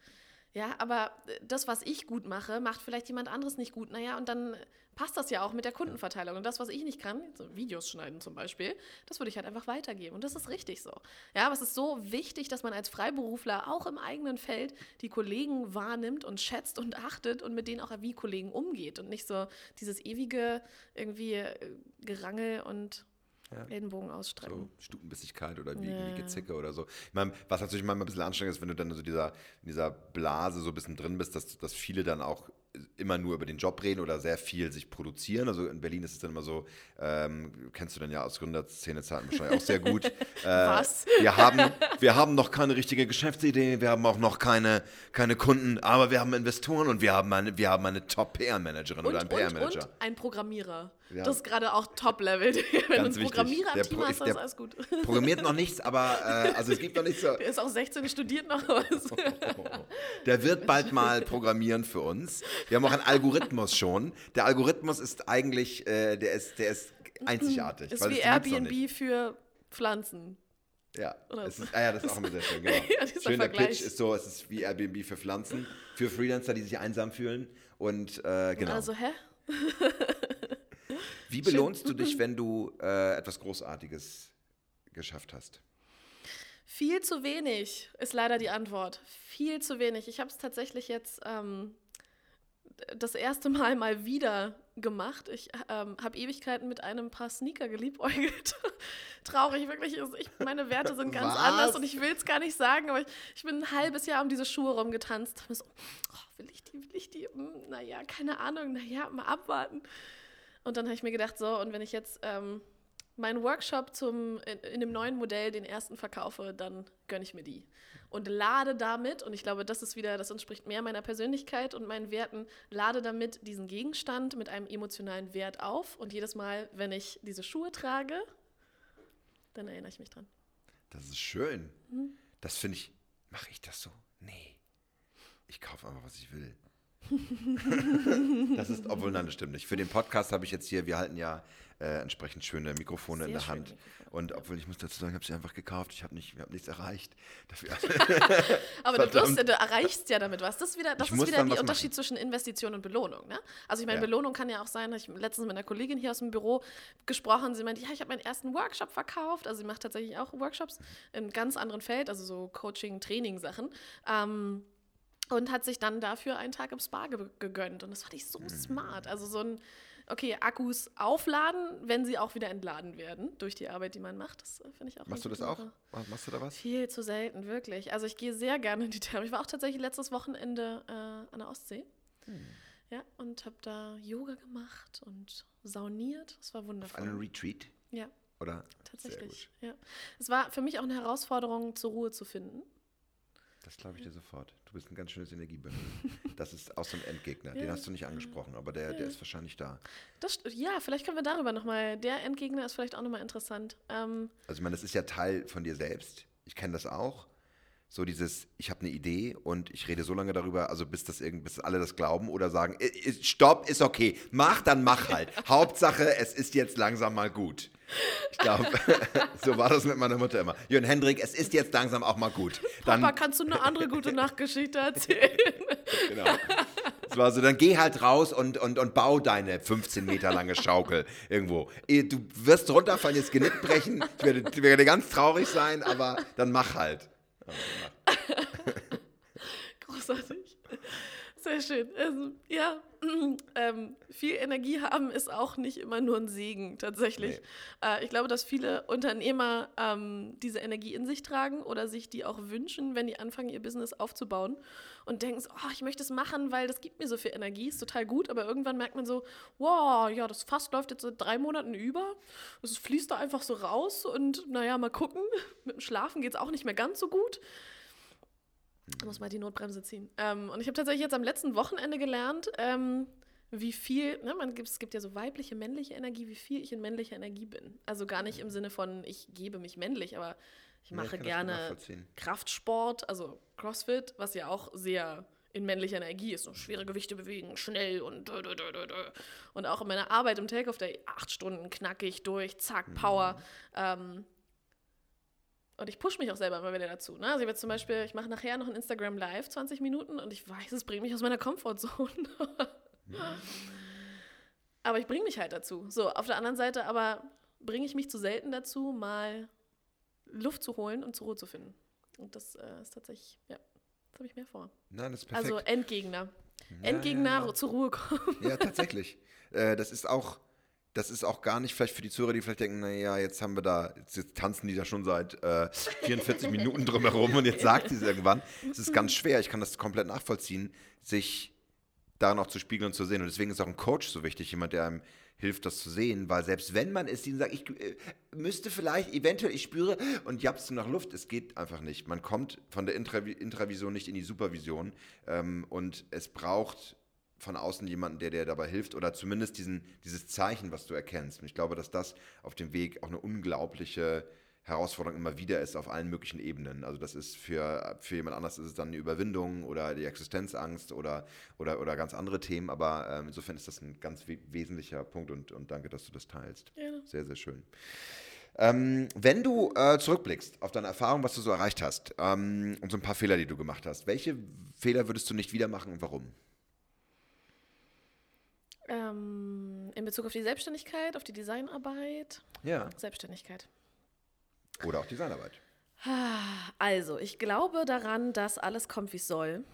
Ja, aber das, was ich gut mache, macht vielleicht jemand anderes nicht gut. Naja, und dann passt das ja auch mit der Kundenverteilung. Und das, was ich nicht kann, so Videos schneiden zum Beispiel, das würde ich halt einfach weitergeben. Und das ist richtig so. Ja, aber es ist so wichtig, dass man als Freiberufler auch im eigenen Feld die Kollegen wahrnimmt und schätzt und achtet und mit denen auch wie Kollegen umgeht und nicht so dieses ewige irgendwie äh, Gerangel und ja. Ellenbogen ausstrecken. So Stutenbissigkeit oder wie, ja. Gezicke oder so. Ich meine, was natürlich manchmal ein bisschen anstrengend ist, wenn du dann so dieser, in dieser Blase so ein bisschen drin bist, dass, dass viele dann auch immer nur über den Job reden oder sehr viel sich produzieren. Also in Berlin ist es dann immer so, ähm, kennst du dann ja aus Gründerszene-Zeiten wahrscheinlich auch sehr gut. Äh, Was? Wir haben, wir haben noch keine richtige Geschäftsidee, wir haben auch noch keine, keine Kunden, aber wir haben Investoren und wir haben eine, wir haben eine Top-PR-Managerin oder einen PR-Manager. Und ein Programmierer. Ja. Das ist gerade auch Top-Level. Wenn du einen Programmierer am Team hast, ist alles gut. Programmiert noch nichts, aber äh, also es gibt noch nichts so. Der ist auch 16, studiert noch was. Der wird bald mal programmieren für uns. Wir haben auch einen Algorithmus schon. Der Algorithmus ist eigentlich, äh, der, ist, der ist einzigartig. Ist wie Airbnb für Pflanzen. Ja, ist, ah ja, das ist auch immer sehr schön, genau. ja, Schöner Pitch ist so, es ist wie Airbnb für Pflanzen, für Freelancer, die sich einsam fühlen. Und äh, genau. Also, hä? Wie belohnst du dich, wenn du äh, etwas Großartiges geschafft hast? Viel zu wenig ist leider die Antwort. Viel zu wenig. Ich habe es tatsächlich jetzt ähm, das erste Mal mal wieder gemacht. Ich ähm, habe Ewigkeiten mit einem paar Sneaker geliebäugelt. Traurig, wirklich. Ich, meine Werte sind ganz Was? anders und ich will es gar nicht sagen, aber ich, ich, bin ein halbes Jahr um diese Schuhe rumgetanzt. So, oh, will ich die, will ich die? Hm, naja, keine Ahnung, naja, mal abwarten. Und dann habe ich mir gedacht, so, und wenn ich jetzt ähm, meinen Workshop zum, in, in, dem neuen Modell, den ersten verkaufe, dann gönne ich mir die. Und lade damit, und ich glaube, das ist wieder, das entspricht mehr meiner Persönlichkeit und meinen Werten, lade damit diesen Gegenstand mit einem emotionalen Wert auf. Und jedes Mal, wenn ich diese Schuhe trage, dann erinnere ich mich dran. Das ist schön. Mhm. Das finde ich, mache ich das so? Nee. Ich kaufe einfach, was ich will. das ist, obwohl, nein, das stimmt nicht. Für den Podcast habe ich jetzt hier, wir halten ja äh, entsprechend schöne Mikrofone Sehr in der Hand. Und obwohl ich muss dazu sagen, ich habe sie einfach gekauft, ich habe nicht, hab nichts erreicht. Aber du, wirst, du, erreichst ja damit was. Das ist wieder, das ist wieder der Unterschied machen. zwischen Investition und Belohnung. Ne? Also ich meine, ja. Belohnung kann ja auch sein, ich letztens mit einer Kollegin hier aus dem Büro gesprochen, sie meinte, ja, ich habe meinen ersten Workshop verkauft. Also sie macht tatsächlich auch Workshops in einem ganz anderen Feld, also so Coaching, Training Sachen. Ähm, und hat sich dann dafür einen Tag im Spa ge gegönnt. Und das fand ich so mhm. smart. Also so ein, okay, Akkus aufladen, wenn sie auch wieder entladen werden durch die Arbeit, die man macht. Das äh, finde ich auch. Machst du das auch? Machst du da was? Viel zu selten, wirklich. Also ich gehe sehr gerne in die Therme. Ich war auch tatsächlich letztes Wochenende äh, an der Ostsee. Hm. Ja, und habe da Yoga gemacht und sauniert. Das war wundervoll. Auf einem Retreat? Ja. Oder? Tatsächlich, ja. Es war für mich auch eine Herausforderung, zur Ruhe zu finden. Das glaube ich dir sofort. Du bist ein ganz schönes Energiebündel. Das ist aus dem Endgegner. ja. Den hast du nicht angesprochen, aber der, ja. der ist wahrscheinlich da. Das, ja, vielleicht können wir darüber nochmal. Der Endgegner ist vielleicht auch nochmal interessant. Ähm, also, ich meine, das ist ja Teil von dir selbst. Ich kenne das auch. So dieses, ich habe eine Idee und ich rede so lange darüber, also bis das irgend, bis alle das glauben oder sagen, stopp, ist okay, mach, dann mach halt. Hauptsache, es ist jetzt langsam mal gut. Ich glaube, so war das mit meiner Mutter immer. Jörn Hendrik, es ist jetzt langsam auch mal gut. Dann, Papa, kannst du eine andere gute Nachtgeschichte erzählen? genau. Es war so, dann geh halt raus und, und, und bau deine 15 Meter lange Schaukel irgendwo. Du wirst runterfallen, jetzt Genick brechen. Ich werde, ich werde ganz traurig sein, aber dann mach halt. Großartig. Sehr schön. Also, ja, ähm, viel Energie haben ist auch nicht immer nur ein Segen, tatsächlich. Nee. Äh, ich glaube, dass viele Unternehmer ähm, diese Energie in sich tragen oder sich die auch wünschen, wenn die anfangen, ihr Business aufzubauen und denken so, oh, ich möchte es machen, weil das gibt mir so viel Energie, ist total gut, aber irgendwann merkt man so, wow, ja, das Fass läuft jetzt seit drei Monaten über, es fließt da einfach so raus und naja, mal gucken, mit dem Schlafen geht es auch nicht mehr ganz so gut. Da muss man die Notbremse ziehen. Ähm, und ich habe tatsächlich jetzt am letzten Wochenende gelernt, ähm, wie viel, ne, man gibt, es gibt ja so weibliche, männliche Energie, wie viel ich in männlicher Energie bin. Also gar nicht im Sinne von, ich gebe mich männlich, aber ich mache ja, ich gerne Kraftsport, also CrossFit, was ja auch sehr in männlicher Energie ist, so schwere Gewichte bewegen, schnell und und auch in meiner Arbeit im Take-Off Day acht Stunden knackig durch, zack, Power. Mhm. Ähm, und ich pushe mich auch selber immer wieder dazu. Ne? Also ich jetzt zum Beispiel, ich mache nachher noch ein Instagram Live, 20 Minuten, und ich weiß, es bringt mich aus meiner Komfortzone. aber ich bringe mich halt dazu. So, auf der anderen Seite aber bringe ich mich zu selten dazu, mal Luft zu holen und zur Ruhe zu finden. Und das äh, ist tatsächlich, ja, das habe ich mehr vor. Nein, das ist perfekt. Also Endgegner. Ja, Endgegner ja, ja. zur Ruhe kommen. Ja, tatsächlich. äh, das ist auch das ist auch gar nicht vielleicht für die Zuhörer, die vielleicht denken, naja, jetzt haben wir da, jetzt, jetzt tanzen die da schon seit äh, 44 Minuten drumherum und jetzt sagt sie es irgendwann. Es ist ganz schwer, ich kann das komplett nachvollziehen, sich daran auch zu spiegeln und zu sehen. Und deswegen ist auch ein Coach so wichtig, jemand, der einem hilft, das zu sehen, weil selbst wenn man es ihnen sagt, ich äh, müsste vielleicht, eventuell, ich spüre und japst nach Luft, es geht einfach nicht. Man kommt von der Intravi Intravision nicht in die Supervision ähm, und es braucht von außen jemanden, der dir dabei hilft oder zumindest diesen, dieses Zeichen, was du erkennst. Und ich glaube, dass das auf dem Weg auch eine unglaubliche Herausforderung immer wieder ist auf allen möglichen Ebenen. Also das ist für, für jemand anders ist es dann eine Überwindung oder die Existenzangst oder, oder, oder ganz andere Themen, aber ähm, insofern ist das ein ganz we wesentlicher Punkt und, und danke, dass du das teilst. Ja. Sehr, sehr schön. Ähm, wenn du äh, zurückblickst auf deine Erfahrung, was du so erreicht hast ähm, und so ein paar Fehler, die du gemacht hast, welche Fehler würdest du nicht wieder machen und warum? Ähm, in Bezug auf die Selbstständigkeit, auf die Designarbeit? Ja. Selbstständigkeit. Oder auch Designarbeit. Also, ich glaube daran, dass alles kommt, wie es soll.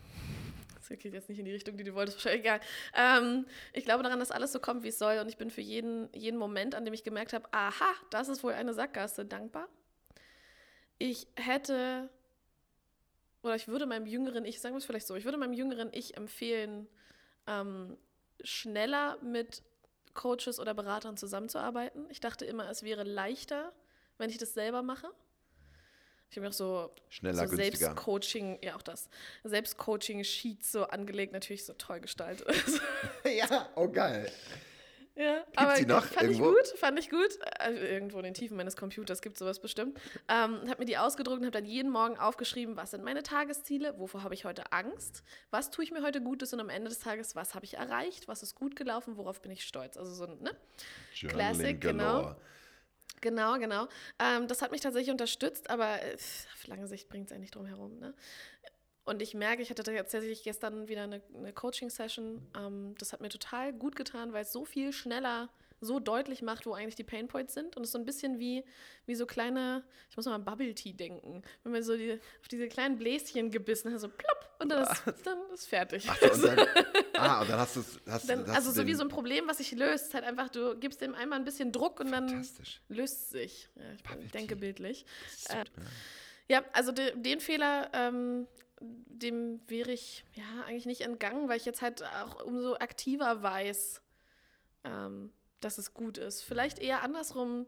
Das geht jetzt nicht in die Richtung, die du wolltest, wahrscheinlich egal. Ähm, ich glaube daran, dass alles so kommt, wie es soll. Und ich bin für jeden, jeden Moment, an dem ich gemerkt habe, aha, das ist wohl eine Sackgasse, dankbar. Ich hätte, oder ich würde meinem jüngeren Ich, sagen es vielleicht so, ich würde meinem jüngeren Ich empfehlen, ähm, schneller mit Coaches oder Beratern zusammenzuarbeiten. Ich dachte immer, es wäre leichter, wenn ich das selber mache. Ich habe mir auch so, Schneller, so Selbstcoaching, ja auch das, Selbstcoaching-Sheets so angelegt, natürlich so toll gestaltet. ja, oh geil. Ja, Gibt's aber die noch fand irgendwo? ich gut, fand ich gut. Also irgendwo in den Tiefen meines Computers gibt es sowas bestimmt. Ähm, habe mir die ausgedruckt und habe dann jeden Morgen aufgeschrieben, was sind meine Tagesziele, wovor habe ich heute Angst, was tue ich mir heute Gutes und am Ende des Tages, was habe ich erreicht, was ist gut gelaufen, worauf bin ich stolz. Also so ein ne? Classic, genau. Genau, genau. Ähm, das hat mich tatsächlich unterstützt, aber äh, auf lange Sicht bringt es eigentlich drum herum. Ne? Und ich merke, ich hatte tatsächlich gestern wieder eine, eine Coaching-Session. Ähm, das hat mir total gut getan, weil es so viel schneller so deutlich macht, wo eigentlich die Painpoints sind. Und es ist so ein bisschen wie, wie so kleine, ich muss mal an Bubble Tea denken. Wenn man so die, auf diese kleinen Bläschen gebissen hat, so plopp, und dann ist, dann ist fertig. Ach, und dann, ah, und dann hast du es. Also so wie so ein Problem, was sich löst. ist halt einfach, du gibst dem einmal ein bisschen Druck und dann löst es sich. Ja, ich denke bildlich. Äh, ja. ja. also de, den Fehler ähm, dem wäre ich ja eigentlich nicht entgangen, weil ich jetzt halt auch umso aktiver weiß, ähm, dass es gut ist. Vielleicht eher andersrum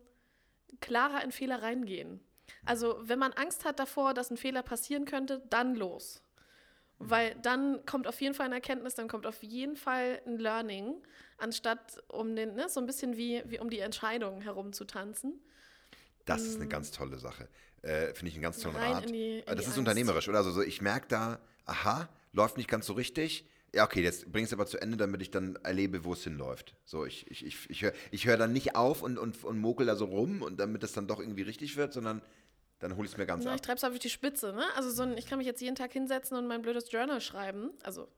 klarer in Fehler reingehen. Also wenn man Angst hat davor, dass ein Fehler passieren könnte, dann los. Weil dann kommt auf jeden Fall eine Erkenntnis, dann kommt auf jeden Fall ein Learning, anstatt um den, ne, so ein bisschen wie, wie um die Entscheidung herumzutanzen. Das ist eine mm. ganz tolle Sache. Äh, Finde ich einen ganz tollen Rein Rat. In die, das ist Angst. unternehmerisch, oder? Also so, ich merke da, aha, läuft nicht ganz so richtig. Ja, okay, jetzt bring es aber zu Ende, damit ich dann erlebe, wo es hinläuft. So, ich, ich, ich, ich höre ich hör dann nicht auf und, und, und mokel da so rum und damit es dann doch irgendwie richtig wird, sondern dann hole ich es mir ganz ja, ab. Ich treibe es auf die Spitze, ne? Also so ein, ich kann mich jetzt jeden Tag hinsetzen und mein blödes Journal schreiben. Also,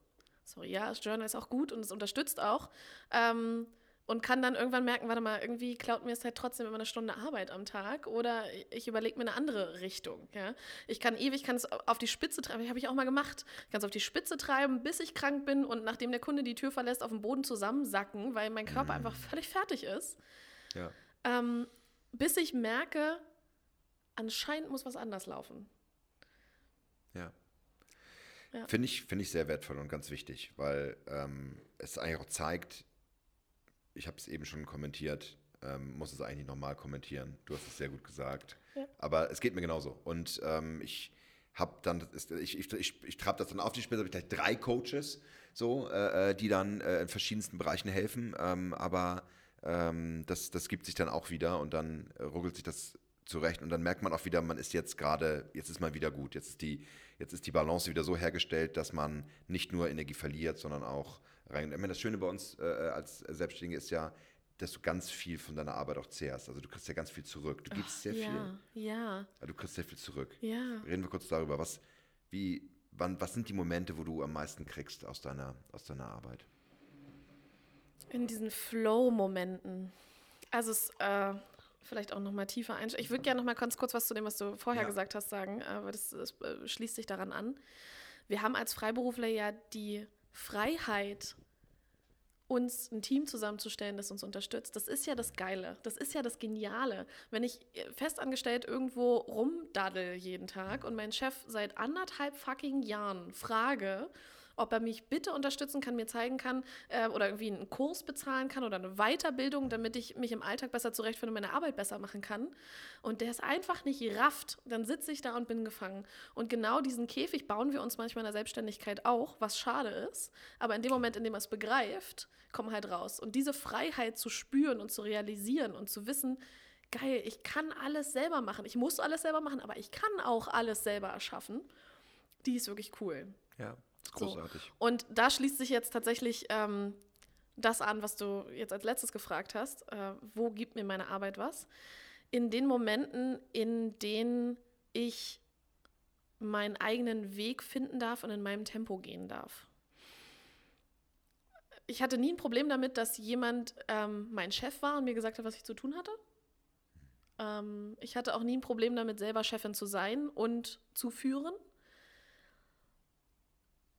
sorry, ja, das Journal ist auch gut und es unterstützt auch. Ähm, und kann dann irgendwann merken, warte mal, irgendwie klaut mir es halt trotzdem immer eine Stunde Arbeit am Tag oder ich überlege mir eine andere Richtung. Ja? Ich kann ewig, kann es auf die Spitze treiben, habe ich auch mal gemacht. Ich kann es auf die Spitze treiben, bis ich krank bin und nachdem der Kunde die Tür verlässt, auf dem Boden zusammensacken, weil mein Körper mhm. einfach völlig fertig ist. Ja. Ähm, bis ich merke, anscheinend muss was anders laufen. Ja. ja. Finde ich, find ich sehr wertvoll und ganz wichtig, weil ähm, es eigentlich auch zeigt, ich habe es eben schon kommentiert, ähm, muss es eigentlich nochmal kommentieren. Du hast es sehr gut gesagt. Ja. Aber es geht mir genauso. Und ähm, ich habe dann, ich, ich, ich, ich trage das dann auf die Spitze, habe ich gleich drei Coaches, so, äh, äh, die dann äh, in verschiedensten Bereichen helfen. Ähm, aber ähm, das, das gibt sich dann auch wieder und dann ruckelt sich das zurecht. Und dann merkt man auch wieder, man ist jetzt gerade, jetzt ist man wieder gut. Jetzt ist die, jetzt ist die Balance wieder so hergestellt, dass man nicht nur Energie verliert, sondern auch rein. Ich meine, das Schöne bei uns äh, als Selbstständige ist ja, dass du ganz viel von deiner Arbeit auch zehrst. Also du kriegst ja ganz viel zurück. Du gibst sehr ja, viel. Ja. Du kriegst sehr viel zurück. Ja. Reden wir kurz darüber, was, wie, wann, was sind die Momente, wo du am meisten kriegst aus deiner, aus deiner Arbeit? In diesen Flow-Momenten. Also es äh, vielleicht auch nochmal tiefer einsteigen. Ich würde gerne nochmal ganz kurz was zu dem, was du vorher Ja. gesagt hast, sagen, aber das, das äh, schließt sich daran an. Wir haben als Freiberufler ja die Freiheit, uns ein Team zusammenzustellen, das uns unterstützt. Das ist ja das Geile. Das ist ja das Geniale. Wenn ich äh, festangestellt irgendwo rumdaddel jeden Tag und meinen Chef seit anderthalb fucking Jahren frage, ob er mich bitte unterstützen kann, mir zeigen kann äh, oder irgendwie einen Kurs bezahlen kann oder eine Weiterbildung, damit ich mich im Alltag besser zurechtfinde und meine Arbeit besser machen kann. Und der ist einfach nicht rafft, dann sitze ich da und bin gefangen. Und genau diesen Käfig bauen wir uns manchmal in der Selbstständigkeit auch, was schade ist. Aber in dem Moment, in dem er es begreift, kommen halt raus. Und diese Freiheit zu spüren und zu realisieren und zu wissen, geil, ich kann alles selber machen. Ich muss alles selber machen, aber ich kann auch alles selber erschaffen. Die ist wirklich cool. Ja, ist So. großartig. Und da schließt sich jetzt tatsächlich ähm, das an, was du jetzt als letztes gefragt hast. Äh, wo gibt mir meine Arbeit was? In den Momenten, in denen ich meinen eigenen Weg finden darf und in meinem Tempo gehen darf. Ich hatte nie ein Problem damit, dass jemand ähm, mein Chef war und mir gesagt hat, was ich zu tun hatte. Ähm, ich hatte auch nie ein Problem damit, selber Chefin zu sein und zu führen.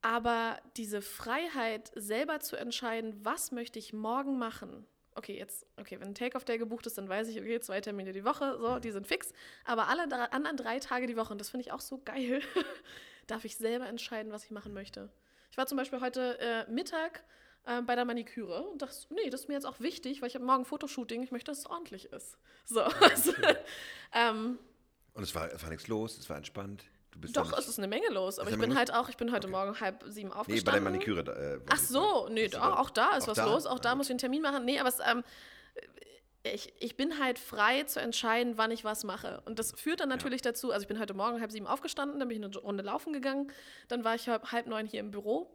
Aber diese Freiheit, selber zu entscheiden, was möchte ich morgen machen. Okay, jetzt, okay, wenn ein Take-Off-Day gebucht ist, dann weiß ich, okay, zwei Termine die Woche, so, die sind fix. Aber alle drei, anderen drei Tage die Woche, und das finde ich auch so geil, darf ich selber entscheiden, was ich machen möchte. Ich war zum Beispiel heute äh, Mittag äh, bei der Maniküre und dachte, nee, das ist mir jetzt auch wichtig, weil ich habe morgen ein Fotoshooting, ich möchte, dass es ordentlich ist. So, also, ähm, Und es war, es war nichts los, es war entspannt. Du bist doch, ja es ist eine Menge los, aber ich bin halt auch, ich bin heute Okay. Morgen halb sieben Nee, aufgestanden. bei der Maniküre. Äh, Ach so, nee, da, auch da ist auch was da? los. Auch da muss ich einen Termin machen. Nee, aber es, ähm, ich, ich bin halt frei zu entscheiden, wann ich was mache. Und das führt dann natürlich dazu, also ich bin heute Morgen halb sieben aufgestanden, dann bin ich eine Runde laufen gegangen, dann war ich halb, halb neun hier im Büro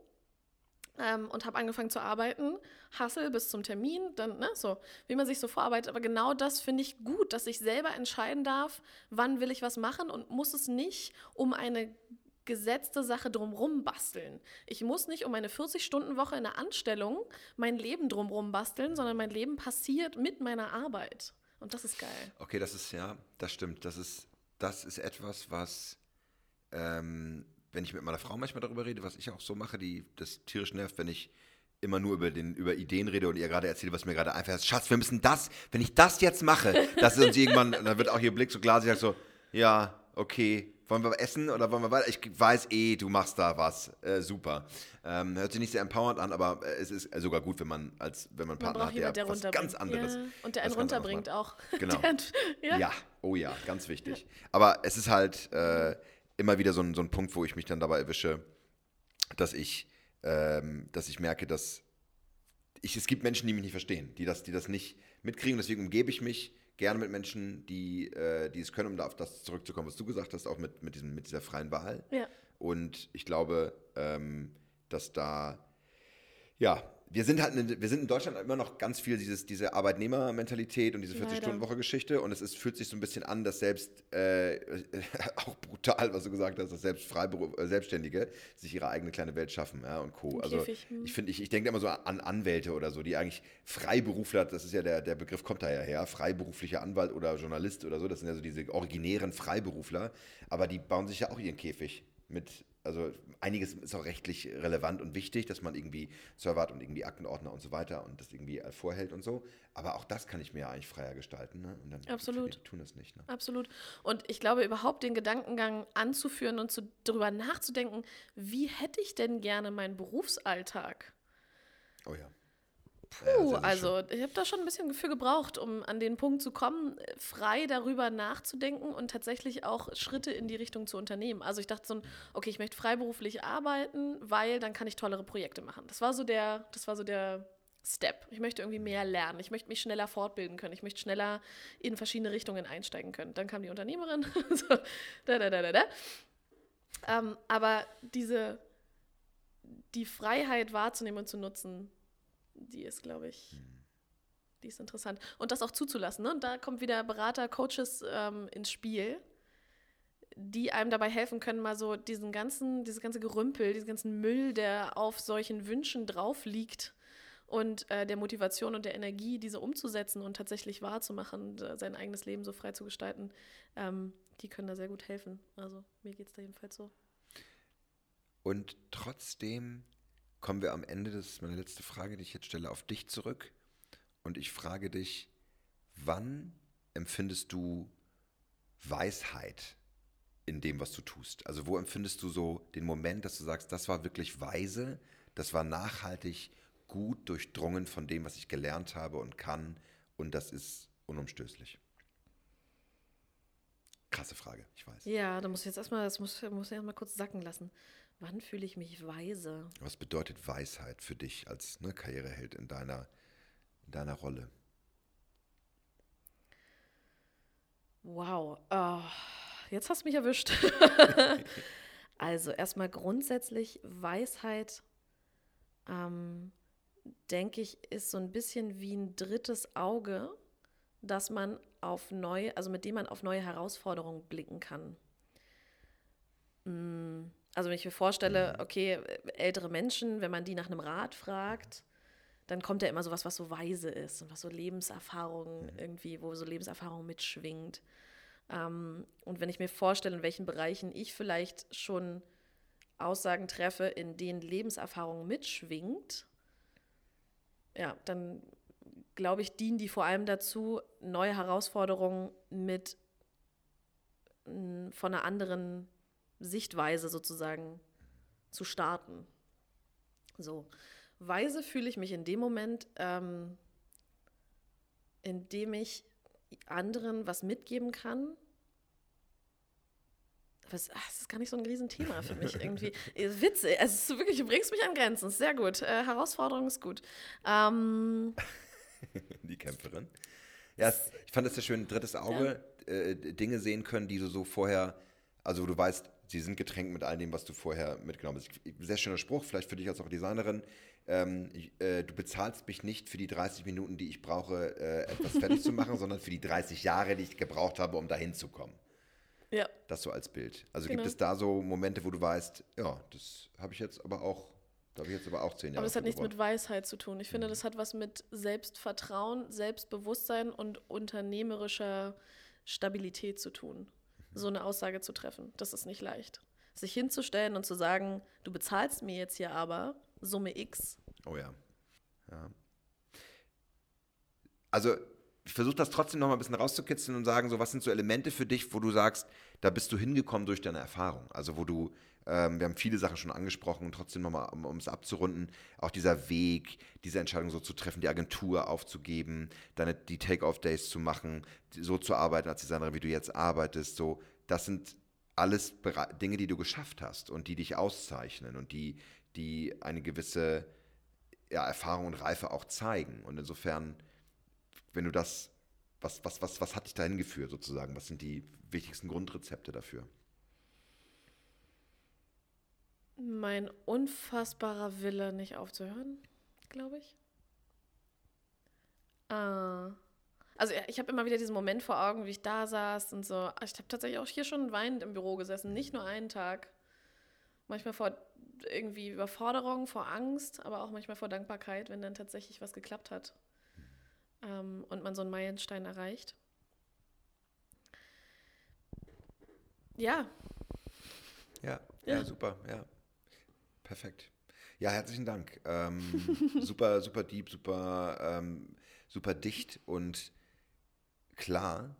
ähm, und habe angefangen zu arbeiten. Hustle bis zum Termin, dann, ne, so, wie man sich so vorarbeitet. Aber genau das finde ich gut, dass ich selber entscheiden darf, wann will ich was machen und muss es nicht um eine gesetzte Sache drumrum basteln. Ich muss nicht um eine 40-Stunden-Woche in der Anstellung mein Leben drumrum basteln, sondern mein Leben passiert mit meiner Arbeit. Und das ist geil. Okay, das ist ja, das stimmt. Das ist, das ist etwas, was, ähm, wenn ich mit meiner Frau manchmal darüber rede, was ich auch so mache, die das tierisch nervt, wenn ich immer nur über, den, über Ideen rede und ihr gerade erzähle, was mir gerade einfällt. Schatz, wir müssen das, wenn ich das jetzt mache, das ist uns irgendwann, dann wird auch ihr Blick so klar, sie sagt so, ja, okay, wollen wir essen oder wollen wir weiter? Ich weiß eh, du machst da was. Äh, super. Ähm, hört sich nicht sehr empowernd an, aber äh, es ist sogar gut, wenn man als wenn man Man Partner hat, der, der was ganz anderes. Ja. Und der einen runterbringt auch. Genau. Der, ja. Ja, oh ja, ganz wichtig. Aber es ist halt äh, immer wieder so ein, so ein Punkt, wo ich mich dann dabei erwische, dass ich, ähm, dass ich merke, dass ich, es gibt Menschen, die mich nicht verstehen, die das, die das nicht mitkriegen. Deswegen umgebe ich mich gerne mit Menschen, die, äh, die es können, um da auf das zurückzukommen, was du gesagt hast, auch mit, mit, diesem, mit dieser freien Wahl. Ja. Und ich glaube, ähm, dass da, ja, wir sind halt, in, wir sind in Deutschland immer noch ganz viel dieses, diese Arbeitnehmermentalität und diese Leider. 40-Stunden-Woche-Geschichte. Und es ist, fühlt sich so ein bisschen an, dass selbst, äh, auch brutal, was du gesagt hast, dass selbst Freiberuf, äh, Selbstständige sich ihre eigene kleine Welt schaffen ja, und Co. Also ich finde, ich, ich denke immer so an Anwälte oder so, die eigentlich Freiberufler, das ist ja der, der Begriff kommt da ja her, freiberuflicher Anwalt oder Journalist oder so, das sind ja so diese originären Freiberufler, aber die bauen sich ja auch ihren Käfig mit, also einiges ist auch rechtlich relevant und wichtig, dass man irgendwie Server hat und irgendwie Aktenordner und so weiter und das irgendwie vorhält und so, aber auch das kann ich mir ja eigentlich freier gestalten. Ne? Und dann Absolut. Die tun das nicht. Ne? Absolut. Und ich glaube, überhaupt den Gedankengang anzuführen und zu, darüber nachzudenken, wie hätte ich denn gerne meinen Berufsalltag? Oh ja. Puh, also ich habe da schon ein bisschen für gebraucht, um an den Punkt zu kommen, frei darüber nachzudenken und tatsächlich auch Schritte in die Richtung zu unternehmen. Also ich dachte so, okay, ich möchte freiberuflich arbeiten, weil dann kann ich tollere Projekte machen. Das war so der, das war so der Step. Ich möchte irgendwie mehr lernen. Ich möchte mich schneller fortbilden können. Ich möchte schneller in verschiedene Richtungen einsteigen können. Dann kam die Unternehmerin. so, da, da, da, da, da. Ähm, aber diese, die Freiheit wahrzunehmen und zu nutzen, die ist, glaube ich, die ist interessant. Und das auch zuzulassen. Ne? Und da kommt wieder Berater, Coaches ähm, ins Spiel, die einem dabei helfen können, mal so diesen ganzen, dieses ganze Gerümpel, diesen ganzen Müll, der auf solchen Wünschen drauf liegt, und äh, der Motivation und der Energie, diese umzusetzen und tatsächlich wahrzumachen, sein eigenes Leben so frei zu gestalten, ähm, die können da sehr gut helfen. Also mir geht es da jedenfalls so. Und trotzdem kommen wir am Ende, das ist meine letzte Frage, die ich jetzt stelle, auf dich zurück. Und ich frage dich, wann empfindest du Weisheit in dem, was du tust? Also wo empfindest du so den Moment, dass du sagst, das war wirklich weise, das war nachhaltig gut durchdrungen von dem, was ich gelernt habe und kann. Und das ist unumstößlich. Krasse Frage, ich weiß. Ja, da muss ich jetzt erstmal, das muss, muss ich erstmal kurz sacken lassen. Wann fühle ich mich weise? Was bedeutet Weisheit für dich als ne, Karriereheld in deiner, in deiner Rolle? Wow, oh, jetzt hast du mich erwischt. also erstmal grundsätzlich Weisheit ähm, denke ich, ist so ein bisschen wie ein drittes Auge, dass man auf neue, also mit dem man auf neue Herausforderungen blicken kann. Mm, also wenn ich mir vorstelle, mhm. okay, ältere Menschen, wenn man die nach einem Rat fragt, dann kommt ja immer sowas, was so weise ist und was so Lebenserfahrung mhm. irgendwie, wo so Lebenserfahrung mitschwingt. Ähm, und wenn ich mir vorstelle, in welchen Bereichen ich vielleicht schon Aussagen treffe, in denen Lebenserfahrung mitschwingt, ja, dann glaube ich, dienen die vor allem dazu, neue Herausforderungen mit von einer anderen Sichtweise sozusagen zu starten. So, weise fühle ich mich in dem Moment, ähm, in dem ich anderen was mitgeben kann, das, ach, das ist gar nicht so ein Riesenthema für mich irgendwie. Witzig, es ist wirklich, du bringst mich an Grenzen. Sehr gut. Äh, Herausforderung ist gut. Ähm, die Kämpferin. Ja, ich fand das sehr schön. Drittes Auge, ja. äh, Dinge sehen können, die du so vorher, also du weißt, sie sind getränkt mit all dem, was du vorher mitgenommen hast. Sehr schöner Spruch, vielleicht für dich als auch Designerin. Ähm, äh, du bezahlst mich nicht für die 30 Minuten, die ich brauche, äh, etwas fertig zu machen, sondern für die 30 Jahre, die ich gebraucht habe, um dahin zu kommen. Ja. Das so als Bild. Also genau. gibt es da so Momente, wo du weißt, ja, das habe ich jetzt aber auch, da habe ich jetzt aber auch zehn Jahre. Aber das hat nichts mit Weisheit zu tun. Ich finde, mhm. das hat was mit Selbstvertrauen, Selbstbewusstsein und unternehmerischer Stabilität zu tun. So eine Aussage zu treffen. Das ist nicht leicht. Sich hinzustellen und zu sagen, du bezahlst mir jetzt hier aber Summe X. Oh ja. Ja. Also ich versuche das trotzdem noch mal ein bisschen rauszukitzeln und sagen, so, was sind so Elemente für dich, wo du sagst, da bist du hingekommen durch deine Erfahrung. Also wo du, ähm, wir haben viele Sachen schon angesprochen trotzdem nochmal, um, es abzurunden, auch dieser Weg, diese Entscheidung so zu treffen, die Agentur aufzugeben, deine, die Take-Off-Days zu machen, so zu arbeiten als Designerin, wie du jetzt arbeitest, so, das sind alles Dinge, die du geschafft hast und die dich auszeichnen und die, die eine gewisse ja, Erfahrung und Reife auch zeigen. Und insofern wenn du das, was, was, was, was hat dich dahin geführt sozusagen? Was sind die wichtigsten Grundrezepte dafür? Mein unfassbarer Wille, nicht aufzuhören, glaube ich. Äh, also ich habe immer wieder diesen Moment vor Augen, wie ich da saß und so. Ich habe tatsächlich auch hier schon weinend im Büro gesessen, nicht nur einen Tag. Manchmal vor irgendwie Überforderung, vor Angst, aber auch manchmal vor Dankbarkeit, wenn dann tatsächlich was geklappt hat ähm, und man so einen Meilenstein erreicht. Ja. Ja, ja, ja, super, ja. Perfekt. Ja, herzlichen Dank. Ähm, super, super deep, super, ähm, super dicht und klar.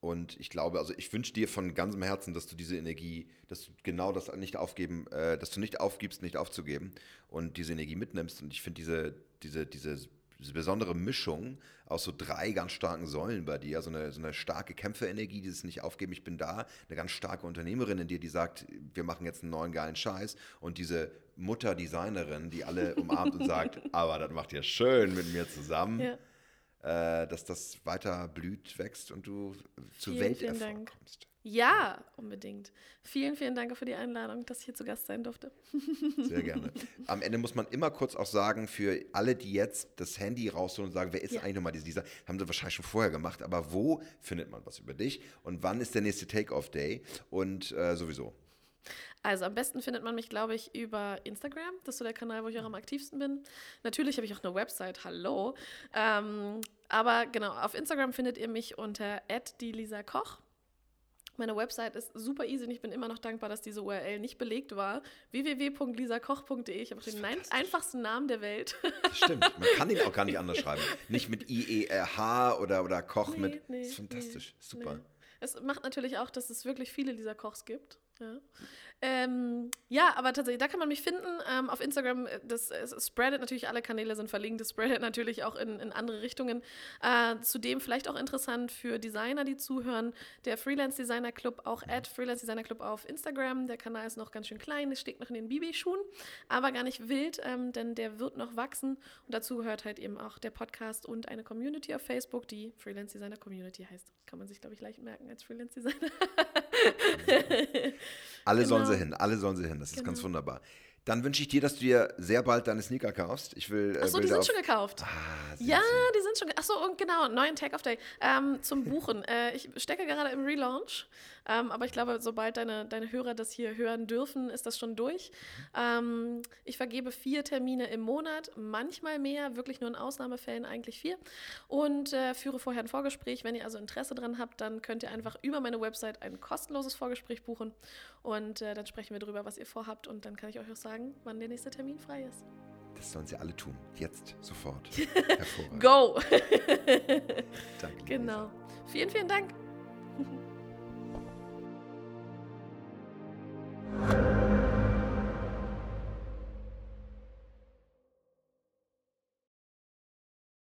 Und ich glaube, also ich wünsche dir von ganzem Herzen, dass du diese Energie, dass du genau das nicht aufgeben, äh, dass du nicht aufgibst, nicht aufzugeben und diese Energie mitnimmst. Und ich finde diese, diese, diese besondere Mischung aus so drei ganz starken Säulen bei dir. So eine, so eine starke Kämpferenergie, dieses nicht aufgeben, ich bin da. Eine ganz starke Unternehmerin in dir, die sagt, wir machen jetzt einen neuen geilen Scheiß. Und diese Mutter-Designerin, die alle umarmt und sagt, aber das macht ihr schön mit mir zusammen. Ja. Äh, dass das weiter blüht, wächst und du zu Welterfolg kommst. Ja, unbedingt. Vielen, vielen Dank für die Einladung, dass ich hier zu Gast sein durfte. Sehr gerne. Am Ende muss man immer kurz auch sagen, für alle, die jetzt das Handy rausholen und sagen, wer ist ja. eigentlich nochmal dieser, haben sie wahrscheinlich schon vorher gemacht, aber wo findet man was über dich und wann ist der nächste Take-Off-Day und äh, sowieso? Also am besten findet man mich, glaube ich, über Instagram. Das ist so der Kanal, wo ich auch am aktivsten bin. Natürlich habe ich auch eine Website, hallo. Ähm, aber genau, auf Instagram findet ihr mich unter Koch. Meine Website ist super easy und ich bin immer noch dankbar, dass diese URL nicht belegt war. www.lisakoch.de. Ich habe den einfachsten Namen der Welt. Stimmt, man kann ihn auch gar nicht anders schreiben. Nicht mit I-E-R-H oder, oder Koch nee, mit. Nee, das ist fantastisch, nee, super. Es macht natürlich auch, dass es wirklich viele Lisa Kochs gibt. Ja. Ähm, ja, aber tatsächlich, da kann man mich finden. Ähm, auf Instagram, äh, das, das spreadet natürlich, alle Kanäle sind verlinkt, das spreadet natürlich auch in, in andere Richtungen. Äh, zudem vielleicht auch interessant für Designer, die zuhören, der Freelance Designer Club, auch at Freelance Designer Club auf Instagram. Der Kanal ist noch ganz schön klein, es steht noch in den Babyschuhen, aber gar nicht wild, ähm, denn der wird noch wachsen. Und dazu gehört halt eben auch der Podcast und eine Community auf Facebook, die Freelance Designer Community heißt. Kann man sich, glaube ich, leicht merken als Freelance Designer. Alle genau. sollen sie hin, alle sollen sie hin. Das ist ganz genau. wunderbar. Dann wünsche ich dir, dass du dir sehr bald deine Sneaker kaufst. Ich will. Äh, Achso, die sind schon gekauft. Ah, ja, die sind schon. Achso, und genau, neuen Take-Off Day ähm, zum Buchen. äh, ich stecke gerade im Relaunch, ähm, aber ich glaube, sobald deine, deine Hörer das hier hören dürfen, ist das schon durch. Ähm, ich vergebe vier Termine im Monat, manchmal mehr, wirklich nur in Ausnahmefällen eigentlich vier. Und äh, führe vorher ein Vorgespräch. Wenn ihr also Interesse dran habt, dann könnt ihr einfach über meine Website ein kostenloses Vorgespräch buchen. Und äh, dann sprechen wir darüber, was ihr vorhabt. Und dann kann ich euch auch sagen, wann der nächste Termin frei ist. Das sollen sie alle tun. Jetzt, sofort. Go! Danke. Genau. Vielen, vielen Dank. you